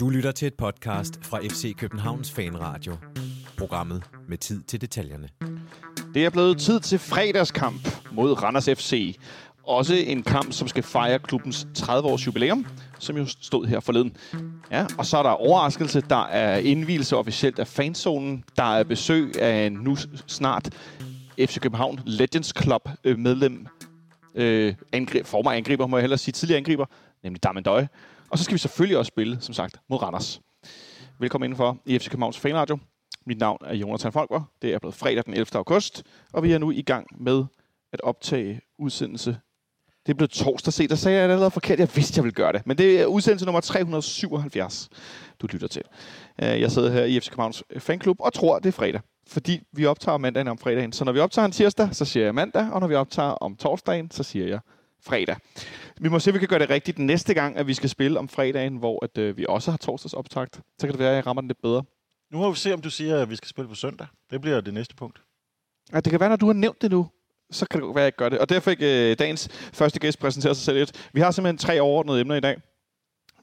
Du lytter til et podcast fra FC Københavns Fanradio. Programmet med tid til detaljerne. Det er blevet tid til fredagskamp mod Randers FC. Også en kamp, som skal fejre klubbens 30-års jubilæum, som jo stod her forleden. Ja, og så er der overraskelse. Der er indvielse officielt af fanzonen. Der er besøg af nu snart FC København Legends Club øh, medlem. Øh, angreb, former angriber, må jeg hellere sige. Tidligere angriber, nemlig Damendøj. Og så skal vi selvfølgelig også spille, som sagt, mod Randers. Velkommen indenfor i FC Københavns Fanradio. Mit navn er Jonathan Folker. Det er blevet fredag den 11. august, og vi er nu i gang med at optage udsendelse. Det blevet torsdag se, der sagde jeg allerede forkert. Jeg vidste, jeg ville gøre det. Men det er udsendelse nummer 377, du lytter til. Øh, Jeg sidder her i FC Københavns Fanklub og tror, det er fredag. Fordi vi optager mandagen om fredagen. Så når vi optager en tirsdag, så siger jeg mandag, og når vi optager om torsdagen, så siger jeg fredag. Vi må se, om vi kan gøre det rigtigt næste gang, at vi skal spille om fredagen, hvor at, øh, vi også har torsdags optagt. Så kan det være, at jeg rammer den lidt bedre. Nu må vi se, om du siger, at vi skal spille på søndag. Det bliver det næste punkt. Ja, det kan være, når du har nævnt det nu, så kan det godt være, at jeg ikke gør det. Og derfor fik øh, dagens første gæst præsentere sig selv lidt. Vi har simpelthen tre overordnede emner i dag.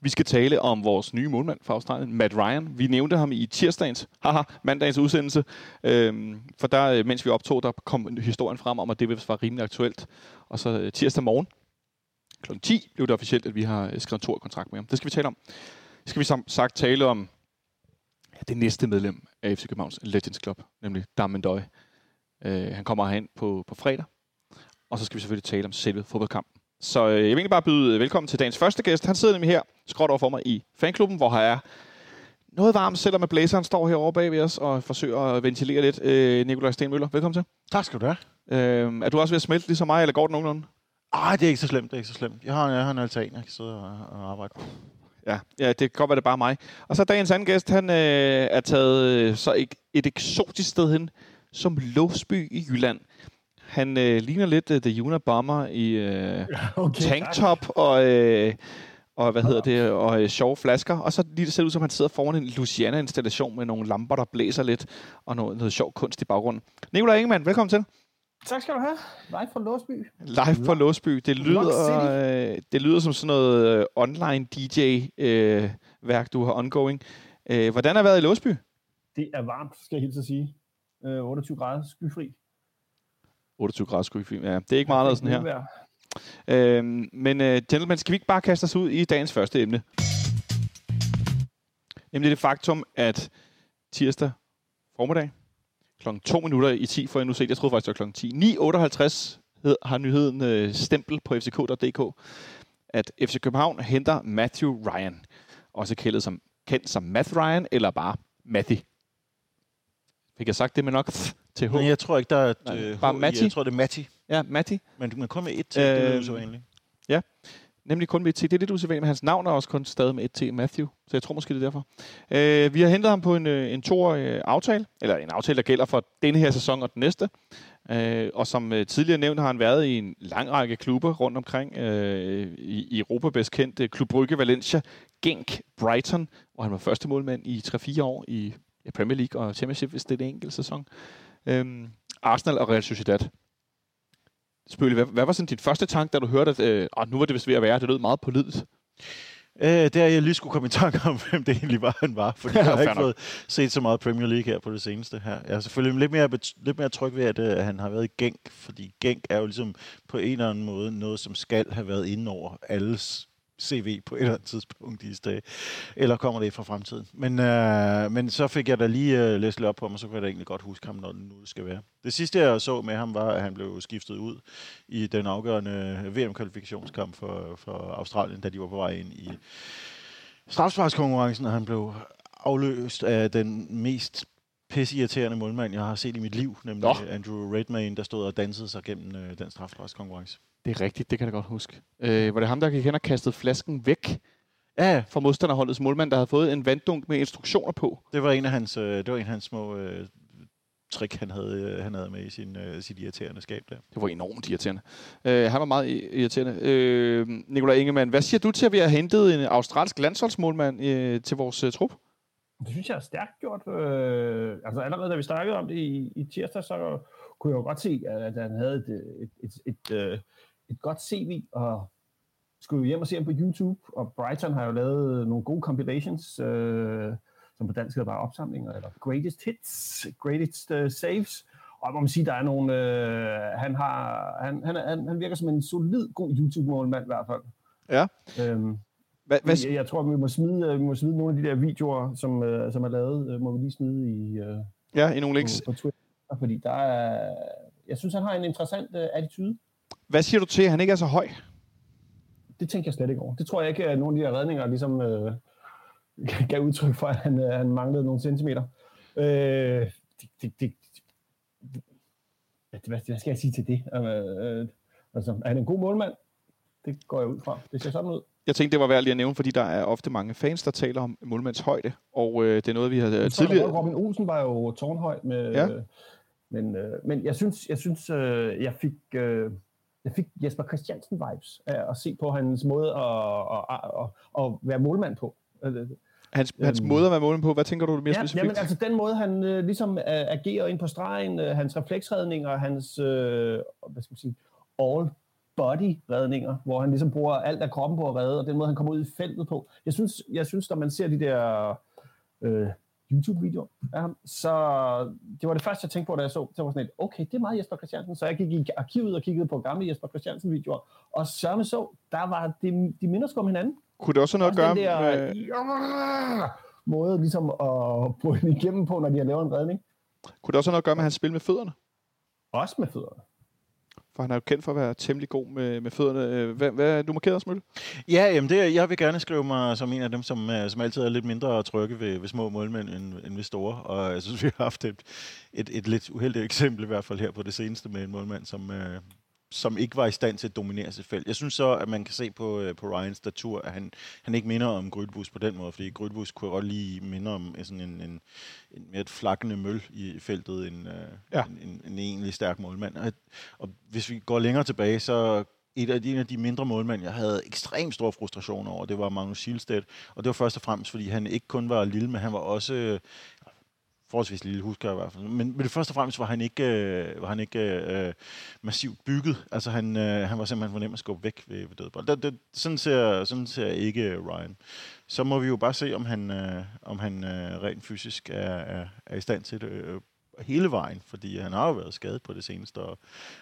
Vi skal tale om vores nye målmand fra Australien, Matt Ryan. Vi nævnte ham i tirsdagens, haha, mandagens udsendelse. Øhm, for der, øh, mens vi optog, der kom historien frem om, at det var rimelig aktuelt. Og så øh, tirsdag morgen, kl. 10, blev det officielt, at vi har øh, skrevet en to kontrakt med ham. Det skal vi tale om. Skal vi som sagt tale om ja, det næste medlem af FC Københavns Legends Club, nemlig Damendøj. Øh, han kommer herhen på, på fredag. Og så skal vi selvfølgelig tale om selve fodboldkampen. Så øh, jeg vil egentlig bare byde velkommen til dagens første gæst. Han sidder nemlig her, skråt over for mig i fanklubben, hvor han er noget varmt, selvom blæseren står herovre bag ved os og forsøger at ventilere lidt. Øh, Nikolaj Stenmøller, velkommen til. Tak skal du have. Øh, er du også ved at smelte ligesom mig, eller går det nogenlunde? Ej, det er ikke så slemt, det er ikke så slemt. Jeg har, jeg har en altan, jeg kan sidde og, og arbejde på. Ja, ja, det kan godt være, det er bare mig. Og så dagens anden gæst, han øh, er taget øh, så et, et eksotisk sted hen, som Låsby i Jylland. Han øh, ligner lidt uh, The Unabomber i øh, okay, tanktop og, øh, og hvad hedder det, og øh, sjove flasker. Og så lige det ser ud som, han sidder foran en Luciana-installation med nogle lamper, der blæser lidt, og noget, noget sjov kunst i baggrunden. Nikolaj Ingemann, velkommen til. Tak skal du have. Live fra Låsby. Live fra Låsby. Det lyder, øh, det lyder som sådan noget øh, online DJ-værk, du har ongoing. Øh, hvordan har det været i Låsby? Det er varmt, skal jeg helt at sige. Øh, 28 grader skyfri. 28 grader skyfri. Ja, det er ikke meget sådan her. Øhm, men uh, gentlemen, skal vi ikke bare kaste os ud i dagens første emne? Nemlig det faktum, at tirsdag formiddag, klokken 2 minutter i 10, for jeg nu set, jeg troede faktisk, det var klokken 10. 9.58 hed, har nyheden øh, stempel på fck.dk, at FC København henter Matthew Ryan, også kendt som, kendt som Matt Ryan, eller bare Matty. Fik jeg sagt det med nok til H? Men jeg tror ikke, der er et Nej, øh, bare H. Matti? Jeg tror, det er Matti. Ja, Matty. Men, men kun med et til, øh, det er jo Øhm, egentlig. Nemlig kun med et T. Det er lidt usædvanligt, men hans navn er også kun stadig med et T. Matthew. Så jeg tror måske, det er derfor. Øh, vi har hentet ham på en, øh, en toårig øh, aftale. Eller en aftale, der gælder for denne her sæson og den næste. Øh, og som øh, tidligere nævnt har han været i en lang række klubber rundt omkring. Øh, i, I Europa bedst kendt øh, Klub Brygge, Valencia, Genk, Brighton. Hvor han var første målmand i 3-4 år i ja, Premier League og Championship, hvis det er en enkelt sæson. Øh, Arsenal og Real Sociedad. Spøle, hvad, hvad var sådan din første tanke, da du hørte, at øh, nu var det vist ved at være? Det lød meget pålideligt. Øh, det er, jeg lige skulle komme i tanke om, hvem det egentlig var, han var. Fordi Ja, jeg har ikke fået set så meget Premier League her på det seneste her. Jeg er selvfølgelig lidt mere, lidt mere tryg ved, at, øh, at han har været i Genk. Fordi Genk er jo ligesom på en eller anden måde noget, som skal have været inde over alles CV på et eller andet tidspunkt i dage. Eller kommer det fra fremtiden. Men, øh, men så fik jeg da lige øh, læst lidt op på ham, og så kunne jeg da egentlig godt huske ham, når det nu skal være. Det sidste, jeg så med ham, var, at han blev skiftet ud i den afgørende VM-kvalifikationskamp for, for Australien, da de var på vej ind i strafsparkskonkurrencen, og han blev afløst af den mest pisseirriterende målmand, jeg har set i mit liv, nemlig Nå. Andrew Redmayne, der stod og dansede sig gennem øh, den strafsparkskonkurrence. Det er rigtigt, det kan jeg godt huske. Øh, var det ham, der gik hen og kastede flasken væk Ja, fra modstanderholdets målmand, der havde fået en vanddunk med instruktioner på? det var en af hans, øh, det var en af hans små øh, trick, han havde, øh, han havde med i sin, øh, sit irriterende skab der. Det var enormt irriterende. Øh, han var meget i- irriterende. Øh, Nikolaj Ingemann, hvad siger du til, at vi har hentet en australsk landsholdsmålmand øh, til vores øh, trup? Det synes jeg er stærkt gjort. Øh, altså allerede da vi snakkede om det i, i tirsdag, så kunne jeg jo godt se, at, at han havde et, et, et, et, øh, et godt CV, og skulle jo hjem og se ham på YouTube, og Brighton har jo lavet nogle gode compilations, øh, som på dansk hedder bare opsamlinger, eller greatest hits, greatest uh, saves, og man må sige, der er nogle, øh, han, har, han, han, han, han virker som en solid, god YouTube-målmand i hvert fald. Ja. Øhm, Hvad, hvad, jeg, jeg tror, vi må smide, vi må smide nogle af de der videoer, som, øh, som er lavet, øh, må vi lige smide i, øh, ja, i nogle på, links. på Twitter, fordi der er, jeg synes, han har en interessant øh, attitude. Hvad siger du til, at han ikke er så høj? Det tænker jeg slet ikke over. Det tror jeg ikke, at nogle af de her redninger ligesom øh, gav udtryk for, at han, øh, han manglede nogle centimeter. Øh, det, det, det, hvad, hvad skal jeg sige til det? Øh, altså, er han en god målmand? Det går jeg ud fra. Det ser sådan ud. Jeg tænkte, det var værd lige at nævne, fordi der er ofte mange fans, der taler om målmands højde, og øh, det er noget, vi har øh, Jeg tror, tidligere... at Robin Olsen var jo tårnhøj med... Ja. Øh, men, øh, men jeg synes, jeg, synes øh, jeg fik... Øh, jeg fik Jesper Christiansen vibes af at se på hans måde at, at, at, at, være målmand på. Hans, hans Øhm. måde at være målmand på, hvad tænker du mere Ja, specifikt? jamen, altså den måde, han øh, ligesom øh, agerer ind på stregen, øh, hans refleksredninger, hans, øh, hvad skal man sige, all body redninger, hvor han ligesom bruger alt af kroppen på at redde, og den måde, han kommer ud i feltet på. Jeg synes, jeg synes når man ser de der øh, YouTube-videoer af ham, så det var det første, jeg tænkte på, da jeg så, så var sådan et, okay, det er meget Jesper Christiansen, så jeg gik i arkivet og kiggede på gamle Jesper Christiansen-videoer, og sørme så, der var, de, de minder om hinanden. Kunne det også noget at gøre den der, med, ja, måde ligesom at bryde igennem på, når de har lavet en redning. kunne det også have noget at gøre med hans spil med fødderne? Også med fødderne. For han er jo kendt for at være temmelig god med, med fødderne. Øh, hvad, Hvad, hvad du markeret, Smølle? Ja, jamen det, jeg vil gerne skrive mig som en af dem, som, øh, som altid er lidt mindre trygge ved, ved små målmænd end, end ved store. Og jeg synes, vi har haft et, et, et lidt uheldigt eksempel i hvert fald her på det seneste med en målmand, som, øh, som ikke var i stand til at dominere sit felt. Jeg synes så, at man kan se på, øh, på Ryans statur, at han, han ikke minder om Grydbus på den måde, fordi Grydbus kunne godt lige minde om øh, sådan en, en, en mere et flakkende møl i feltet end, øh, Ja. en, en, en egentlig stærk målmand. Og, og hvis vi går længere tilbage, så et af, de, en af de mindre målmænd, jeg havde ekstremt stor frustration over, det var Magnus Schildstedt. Og det var først og fremmest, fordi han ikke kun var lille, men han var også forholdsvis lille, husker jeg i hvert fald. Men, men det først og fremmest var han ikke, øh, var han ikke øh, massivt bygget. Altså han, øh, han var simpelthen for nem at skubbe væk ved, ved dødbold. Det, det, sådan, ser, sådan ser ikke Ryan. Så må vi jo bare se, om han, øh, om han øh, rent fysisk er, er, er i stand til det øh, hele vejen, fordi han har jo været skadet på det seneste, og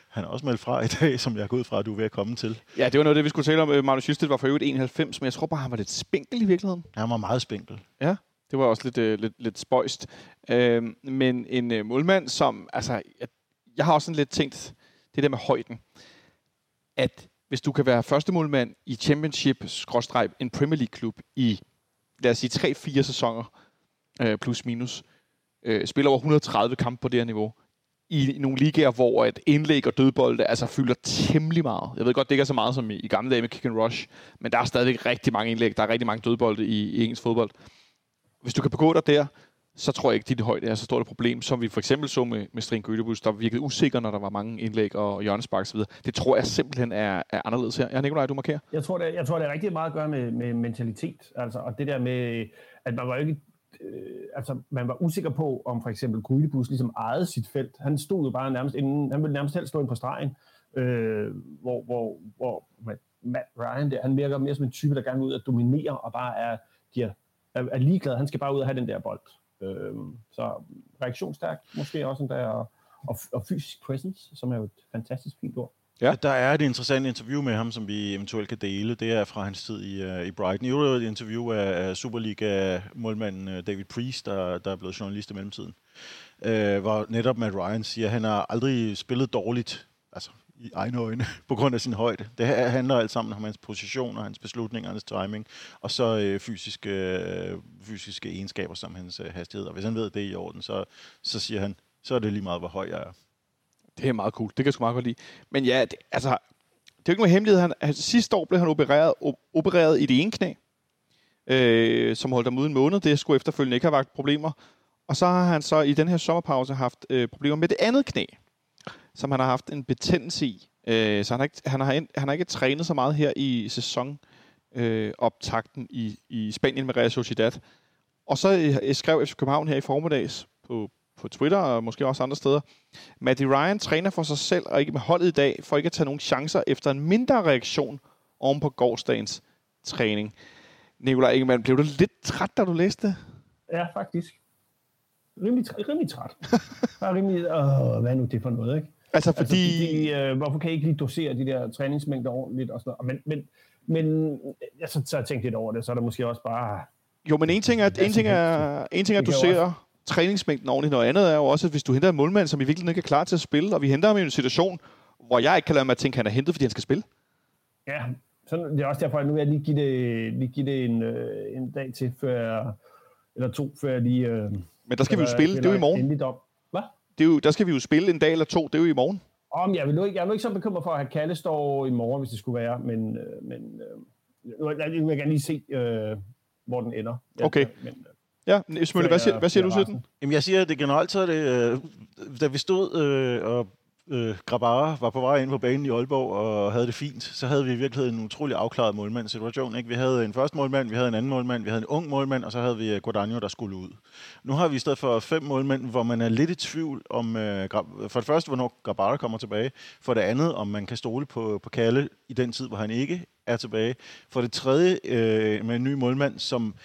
han har også meldt fra i dag, som jeg går ud fra, at du er ved at komme til. Ja, det var noget det, vi skulle tale om. Øh, Magnus Justet var for øvrigt 91, men jeg tror bare, han var lidt spinkel i virkeligheden. Han var meget spinkel. Det var også lidt, øh, lidt, lidt spøjst. Øh, men en øh, målmand, som... Altså, jeg, jeg har også sådan lidt tænkt, det der med højden, at hvis du kan være første målmand i Championship, en Premier League-klub i, lad os sige, 3-4 sæsoner, øh, plus minus, øh, spiller over 130 kampe på det her niveau, i nogle ligaer, hvor et indlæg og dødbolde altså fylder temmelig meget. Jeg ved godt, det ikke er så meget som i, i gamle dage med kick and rush, men der er stadigvæk rigtig mange indlæg, der er rigtig mange dødbolde i, i engelsk fodbold. Hvis du kan begå dig der, så tror jeg ikke, at dit højde er så stort et problem, som vi for eksempel så med, med String Gøtebus, der virkede usikker, når der var mange indlæg og hjørnespark osv. Det tror jeg simpelthen er, er anderledes her. Ja, Nikolaj, du markerer. Jeg tror, det, jeg tror, det er rigtig meget at gøre med, med mentalitet. Altså, og det der med, at man var jo ikke øh, altså, man var usikker på, om for eksempel Grydebus ligesom ejede sit felt. Han stod jo bare nærmest inden, han ville nærmest helst stå ind på stregen, øh, hvor, hvor, hvor Matt Ryan der, han virker mere som en type, der gerne vil ud og dominere, og bare er, giver, er, er ligeglad. Han skal bare ud og have den der bold. Øh, så reaktionsstærk, måske også endda, og, og, og fysisk presence, som er jo et fantastisk fint ord. Ja. Der er et interessant interview med ham, som vi eventuelt kan dele. Det er fra hans tid i, uh, i Brighton. I øvrigt et interview af, af Superliga-målmanden uh, David Priest, der, der er blevet journalist i mellemtiden. Uh, hvor netop Matt Ryan siger, at han har aldrig spillet dårligt, altså i egne øjne, på grund af sin højde. Det her handler alt sammen om hans position og hans beslutninger, hans timing, og så øh, fysiske, øh, fysiske egenskaber som hans øh, hastighed. Og hvis han ved det er i orden, så, så siger han, så er det lige meget, hvor høj jeg er. Det er meget cool. Det kan jeg sgu meget godt lide. Men ja, det, altså, det er jo ikke nogen hemmelighed. Han, altså, sidste år blev han opereret, opereret i det ene knæ, øh, som holdt ham ude en måned. Det skulle efterfølgende ikke have vagt problemer. Og så har han så i den her sommerpause haft øh, problemer med det andet knæ, som han har haft en betændelse i. Øh, så han har, ikke, han, har, han har ikke trænet så meget her i sæson øh, optakten i, i Spanien med Real Sociedad. Og så øh, skrev FC København her i formiddags på, på Twitter og måske også andre steder, Matty Ryan træner for sig selv og ikke med holdet i dag, for ikke at tage nogen chancer efter en mindre reaktion oven på gårdsdagens træning. Nikolaj Ingemann, blev du lidt træt, da du læste det? Ja, faktisk. Rimelig, rimelig træt. Bare rimelig, åh, hvad er nu det for noget, ikke? Altså, Altså, fordi... fordi, øh, hvorfor kan I ikke lige dosere de der træningsmængder ordentligt og sådan noget? Men, men, men jeg så, så har jeg tænkt lidt over det, så er der måske også bare... Jo, men en ting er, en ting er, en ting er at ser træningsmængden ordentligt. Noget andet er jo også, at hvis du henter en målmand, som i virkeligheden ikke er klar til at spille, og vi henter ham i en situation, hvor jeg ikke kan lade mig at tænke, at han er hentet, fordi han skal spille. Ja, sådan, det er også derfor, at nu vil jeg lige give det, lige give det en, øh, en dag til, før jeg, eller to, før jeg lige... Øh, Men der skal vi jo spille, det er jo i morgen. Endeligt om. Det er jo, der skal vi jo spille en dag eller to, det er jo i morgen. Om, jeg, vil nu ikke, jeg er nu ikke så bekymret for, at have Kalle står i morgen, hvis det skulle være, men, øh, men øh, jeg, vil gerne lige se, øh, hvor den ender. Ja, Okay. Men, øh, Ja, Smølle, hvad siger, hvad siger du til den? Jamen, jeg siger, at det generelt så er det, øh, da vi stod øh, og øh, Grabara var på vej ind på banen i Aalborg og havde det fint, så havde vi i virkeligheden en utrolig afklaret målmandssituation. Ikke? Vi havde en første målmand, vi havde en anden målmand, vi havde en ung målmand, og så havde vi øh, Guadagno, der skulle ud. Nu har vi i stedet for fem målmænd, hvor man er lidt i tvivl om, øh, for det første, hvornår Grabara kommer tilbage. For det andet, om man kan stole på, på Kalle i den tid, hvor han ikke er tilbage. For det tredje, øh, med en ny målmand, som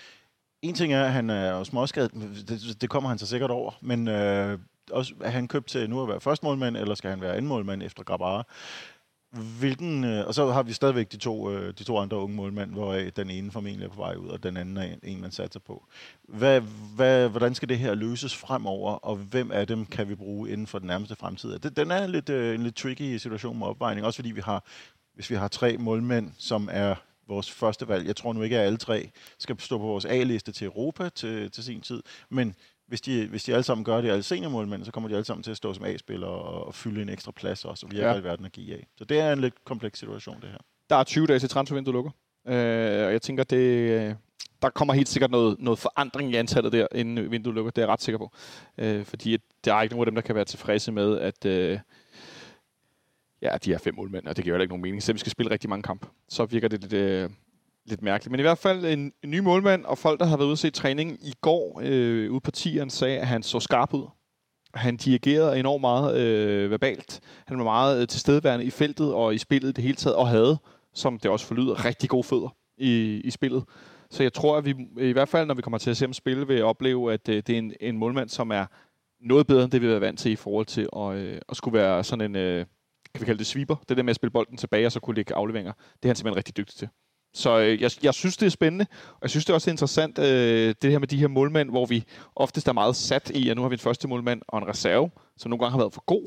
en ting er, at han er jo småskadet, det, det kommer han så sikkert over, men øh, også, er han købt til nu at være første målmand, eller skal han være anden målmand efter Grabara? Hvilken, øh, og så har vi stadigvæk de to, øh, de to andre unge målmænd, hvor den ene formentlig er på vej ud, og den anden er en, en man satser på. Hvad, hvad, hvordan skal det her løses fremover, og hvem af dem kan vi bruge inden for den nærmeste fremtid? Det, den er lidt, øh, en lidt tricky situation med opvejning, også fordi vi har, hvis vi har tre målmænd, som er vores første valg. Jeg tror nu ikke, at alle tre skal stå på vores A-liste til Europa til, til sin tid, men hvis de, hvis de alle sammen gør det, alle seniormålmænd, så kommer de alle sammen til at stå som A-spillere og, og fylde en ekstra plads også, og vi Ja. alverden at give af. Så det er en lidt kompleks situation, det her. Der er 20 dage til transfervinduet lukker. Øh, og jeg tænker, det, der kommer helt sikkert noget, noget forandring i antallet der, inden vinduet lukker. Det er jeg ret sikker på. Øh, fordi der er ikke nogen af dem, der kan være tilfredse med, at øh, ja, de er fem målmænd, og det giver heller ikke nogen mening. Så vi skal spille rigtig mange kampe. Så virker det lidt, øh, lidt mærkeligt. Men i hvert fald en, en ny målmand, og folk, der har været ude at se træning i går øh, ude på tieren, sagde, at han så skarp ud. Han dirigerede enormt meget øh, verbalt. Han var meget øh, tilstedeværende i feltet og i spillet i det hele taget, og havde, som det også forlyder, rigtig gode fødder i, i spillet. Så jeg tror, at vi i hvert fald, når vi kommer til at se ham spille, vil opleve, at øh, det er en, en målmand, som er noget bedre end det, vi har været vant til i forhold til at, øh, at skulle være sådan en, øh, kan vi kalde det sweeper, det der med at spille bolden tilbage og så kunne lægge afleveringer. Det er han simpelthen rigtig dygtig til. Så øh, jeg, jeg synes, det er spændende, og jeg synes, det er også interessant, øh, det her med de her målmænd, hvor vi oftest er meget sat i, at nu har vi en første målmand og en reserve, som nogle gange har været for god,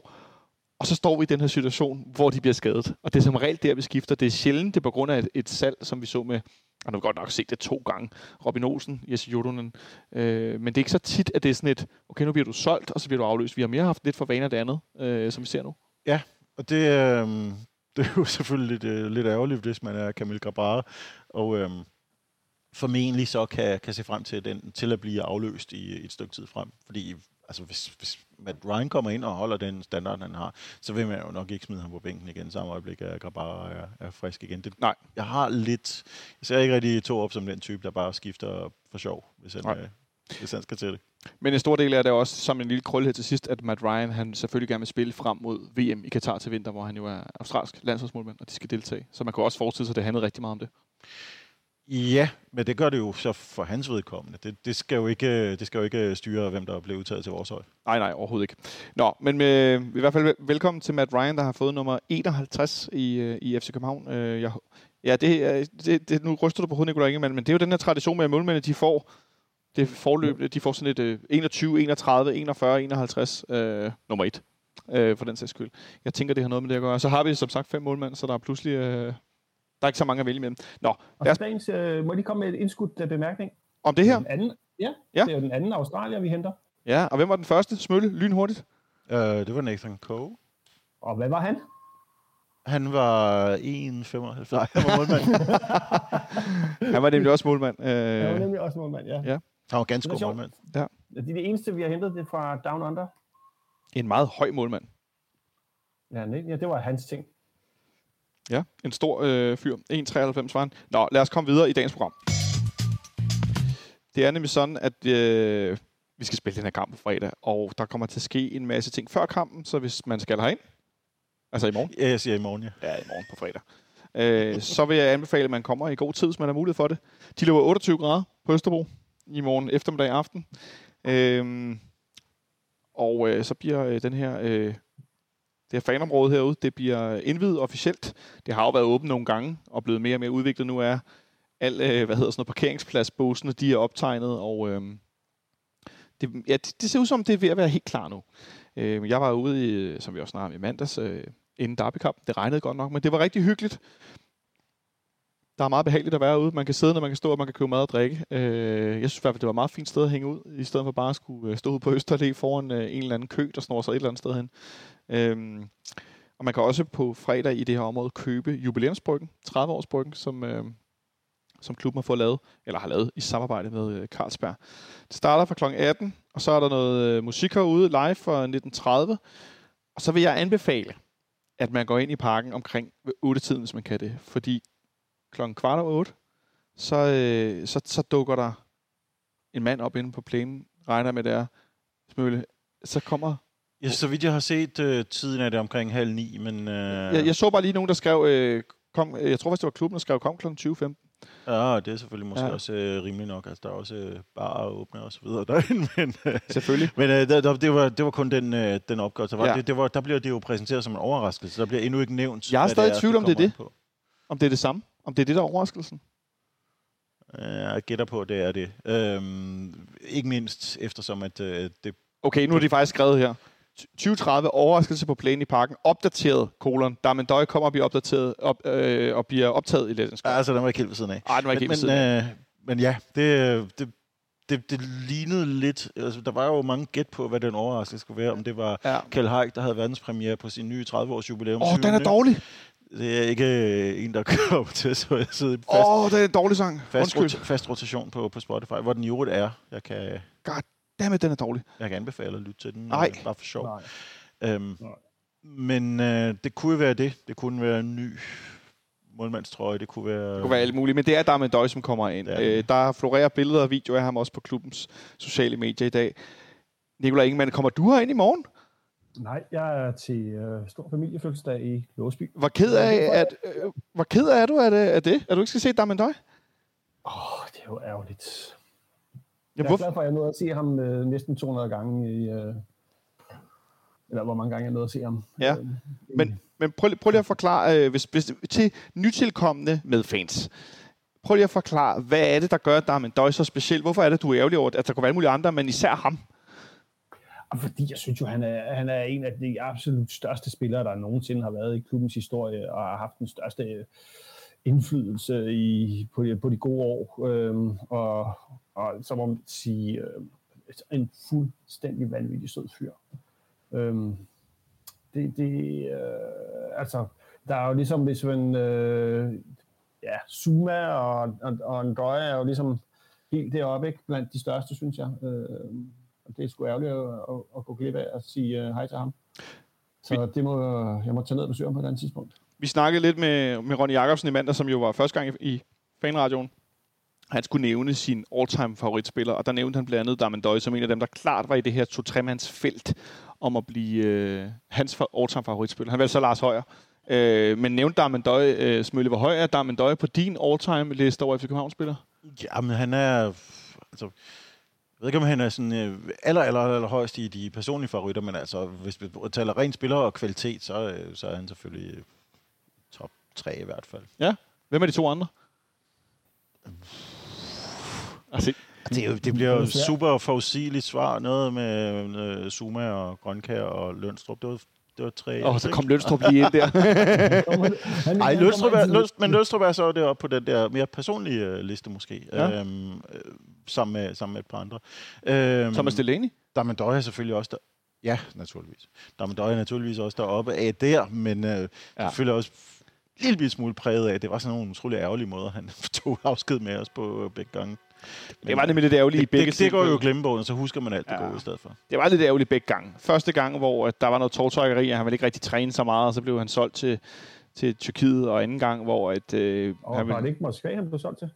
og så står vi i den her situation, hvor de bliver skadet. Og det er som regel der, vi skifter. Det er sjældent, det er på grund af et, et salg, som vi så med, og nu har vi godt nok set det to gange, Robin Olsen, Jesse Jodunen. Øh, men det er ikke så tit, at det er sådan et, okay, nu bliver du solgt, og så bliver du afløst. Vi har mere haft lidt for vane af det andet, øh, som vi ser nu. Ja, Og det, øh, det er jo selvfølgelig lidt, øh, lidt ærgerligt, hvis man er Camille Grabara, og øh, formentlig så kan, kan se frem til, den, til at blive afløst i et stykke tid frem. Fordi altså, hvis, hvis Matt Ryan kommer ind og holder den standard, han har, så vil man jo nok ikke smide ham på bænken igen, samme øjeblik, at Grabara er, er frisk igen. Det, Nej. Jeg har lidt... Jeg ser ikke rigtig to op som den type, der bare skifter for sjov, hvis han, Nej. øh, hvis han skal til det. Men en stor del af det er også, som en lille krølle her til sidst, at Matt Ryan, han selvfølgelig gerne vil spille frem mod VM i Katar til vinter, hvor han jo er australsk landsholdsmålmand, og de skal deltage. Så man kan også forestille sig, at det handlede rigtig meget om det. Ja, men det gør det jo så for hans vedkommende. Det, det, skal, jo ikke, det skal jo ikke styre, hvem der bliver udtaget til vores hold. Nej, nej, overhovedet ikke. Nå, men med, i hvert fald vel- velkommen til Matt Ryan, der har fået nummer 51 i, øh, i FC København. Øh, jeg, ja, det, det, det, nu ryster du på hovedet, Nicolai Ingemann, men det er jo den her tradition med, at målmændene, de får det forløb, de får sådan et øh, 21, 31, 41, 51, øh, nummer 1, øh, for den sags skyld. Jeg tænker, det har noget med det at gøre. Så har vi som sagt fem målmænd, så der er pludselig, øh, der er ikke så mange at vælge imellem. Nå, Og lad os, dagens, øh, må jeg lige komme med et indskudt øh, bemærkning? om det her. Den anden, ja, Ja. det er jo den anden Australier, vi henter. Ja, og hvem var den første? Smølle, lynhurtigt. Uh, det var Nathan Coe. Og hvad var han? Han var 1,95. Nej, han var målmand. Han var nemlig også målmand. Han var Øh, nemlig også målmand, ja. Ja. Han var ganske god målmand. Det er det eneste, vi har hentet det fra Down Under. en meget høj målmand. Ja, nej, ja det var hans ting. Ja, en stor øh, fyr. 1,93 var han. Nå, lad os komme videre i dagens program. Det er nemlig sådan, at øh, vi skal spille den her kamp på fredag, og der kommer til at ske en masse ting før kampen, så hvis man skal herind, altså i morgen, Ja, jeg siger i morgen, ja. ja, i morgen på fredag, øh, så vil jeg anbefale, at man kommer i god tid, hvis man har mulighed for det. De løber 28 grader på Østerbro i morgen eftermiddag aften. Øhm, og øh, så bliver øh, den her, øh, det her fanområde herude, det bliver indvidet officielt. Det har jo været åbent nogle gange og blevet mere og mere udviklet. Nu er al, øh, hvad hedder sådan noget, parkeringspladsbåsene, de er optegnet, og øh, det, ja, det, det ser ud som, det er ved at være helt klar nu. Øh, jeg var ude, i, som vi også snakkede i mandags, øh, inden Derby Det regnede godt nok, men det var rigtig hyggeligt. Der er meget behageligt at være ude. Man kan sidde, når man kan stå, og man kan købe mad og drikke. Øh, jeg synes i hvert fald, det var et meget fint sted at hænge ud, i stedet for bare at skulle øh, stå ude på Østerlæ foran øh, en eller anden kø, der snor sig et eller andet sted hen. Øh, og man kan også på fredag i det her område købe jubilæumsbryggen, 30-årsbryggen, som, øh, som klubben har fået lavet, eller har lavet i samarbejde med øh, Carlsberg. Det starter fra kl. 18, og så er der noget øh, musik herude live fra 1930. Og så vil jeg anbefale, at man går ind i parken omkring 8-tiden, hvis man kan det. Fordi klokken kvart over 8, så, øh, så, så dukker der en mand op inde på plænen, regner med der, smøle. Så kommer... Ja, så vidt jeg har set, øh, tiden er det omkring halv ni, men... Øh... Jeg, jeg så bare lige nogen, der skrev, øh, kom, jeg tror faktisk, det var klubben, der skrev, kom kl. 20.15. Ja, det er selvfølgelig måske ja. også øh, rimeligt nok. Altså, der er også øh, bare åbne og så videre derinde. Men, øh, selvfølgelig. Men øh, der, det, var, det var kun den, øh, den opgave. Der, var, ja. det, det var, der bliver det jo præsenteret som en overraskelse. Der bliver endnu ikke nævnt, Jeg er stadig i tvivl, om det er det. På. Om det er det samme. Om det er det, der er overraskelsen. Jeg gætter på, at det er det. Øhm, ikke mindst eftersom, at øh, det... Okay, nu er de faktisk skrevet her. 2030 overraskelse på plænen i parken. Opdateret, kolon. Damendøj kommer og bliver opdateret op, øh, og bliver optaget i Legends Ja, altså, den var ikke helt ved siden af. Nej, den var ikke men, helt ved siden af. Øh, men ja, det, det, det, det lignede lidt... Altså, der var jo mange gæt på, hvad den overraskelse skulle være. Om det var ja. Kjell Haik, der havde verdenspremiere på sin nye 30-års jubilæum. Åh, oh, den er dårlig! Det er ikke øh, en, der kommer til så jeg sidder fast, Åh, oh, det er en dårlig sang. Fast, rot- fast rotation på, på Spotify, hvor den jo er. Jeg kan... God Dammit, den er dårlig. Jeg kan anbefale at lytte til den. Nej. Bare for sjov. Nej. Øhm, Nej. Men øh, det kunne være det. Det kunne være en ny målmandstrøje. Det kunne være... Det kunne være alt muligt. Men det er der med Døj, som kommer ind. Øh, der florerer billeder og videoer af ham også på klubbens sociale medier i dag. Nikolaj Ingemann, kommer du her ind i morgen? Nej, jeg er til øh, stor familiefødselsdag i Låsby. Hvor ked af, at, øh, hvor ked af du af det, af det? At du ikke skal se Damendøj? Åh, oh, det er jo ærgerligt. Ja, jeg er glad for, at jeg nåede at se ham øh, næsten 200 gange i... Øh, eller hvor mange gange jeg nåede at se ham. Ja, øh, men, men prøv, prøv lige at forklare, øh, hvis, hvis, til nytilkommende med fans. Prøv lige at forklare, hvad er det, der gør Darmen Døj så speciel? Hvorfor er det, du er ærgerlig over, at der kunne være mulige andre, men især ham? Fordi jeg synes jo, han er, han er en af de absolut største spillere, der nogensinde har været i klubbens historie, og har haft den største øh, indflydelse i, på, de, på de gode år. Øhm, og, og så må man sige, øh, en fuldstændig vanvittig sød fyr. Øhm, det, det øh, altså, der er jo ligesom, hvis man, øh, ja, Zuma og, og, og Ndøje er jo ligesom helt deroppe, ikke? Blandt de største, synes jeg. Øh, og det er sgu ærgerligt at, at, at gå glip af at sige uh, hej til ham. Så det må, jeg må tage ned og besøge ham på et andet tidspunkt. Vi snakkede lidt med, med Ronny Jacobsen i mandag, som jo var første gang i, i fanradioen. Han skulle nævne sin all-time favoritspiller, og der nævnte han blandt andet Darmen Døj som en af dem, der klart var i det her to-tremands felt om at blive øh, hans all-time favoritspiller. Han valgte så Lars Højer. Øh, men nævnte Darmen Døj, øh, Smølle, hvor høj er Darmen Døj på din all-time liste over FC København-spiller? Jamen, han er... Altså, jeg ved ikke, om han er sådan øh, aller, aller, aller højst i de personlige favoritter, men altså, hvis vi taler ren spiller og kvalitet, så, øh, så er han selvfølgelig øh, top 3 i hvert fald. Ja. Hvem er de to andre? Altså, det, er jo, det bliver jo super forudsigeligt svar. Noget med øh, Zuma og Grønkær og Lønstrup. Det var, det var tre. Åh, oh, så kom Lønstrup lige ind der. Nej, Lønstrup er, Lønstrup, men Lønstrup er så deroppe på den der mere personlige liste måske. Ja. Øhm, øh, sammen, med, sammen med et par andre. Øhm, Thomas Delaney? Damendøj er selvfølgelig også der. Ja, naturligvis. Damendøj er naturligvis også deroppe af der, men øh, ja. selvfølgelig også en lille smule præget af, at det var sådan nogle utrolig ærgerlige måder, han tog afsked med os på øh, begge gange. Men det var nemlig lidt ærgerligt i begge det, det, går jo glemmebogen, så husker man alt det ja. gode i stedet for. Det var lidt ærgerligt begge gange. Første gang, hvor der var noget tårtrækkeri, og han ville ikke rigtig træne så meget, og så blev han solgt til, til Tyrkiet, og anden gang, hvor... Et, øh, og han var det ikke Moskva, han blev solgt til?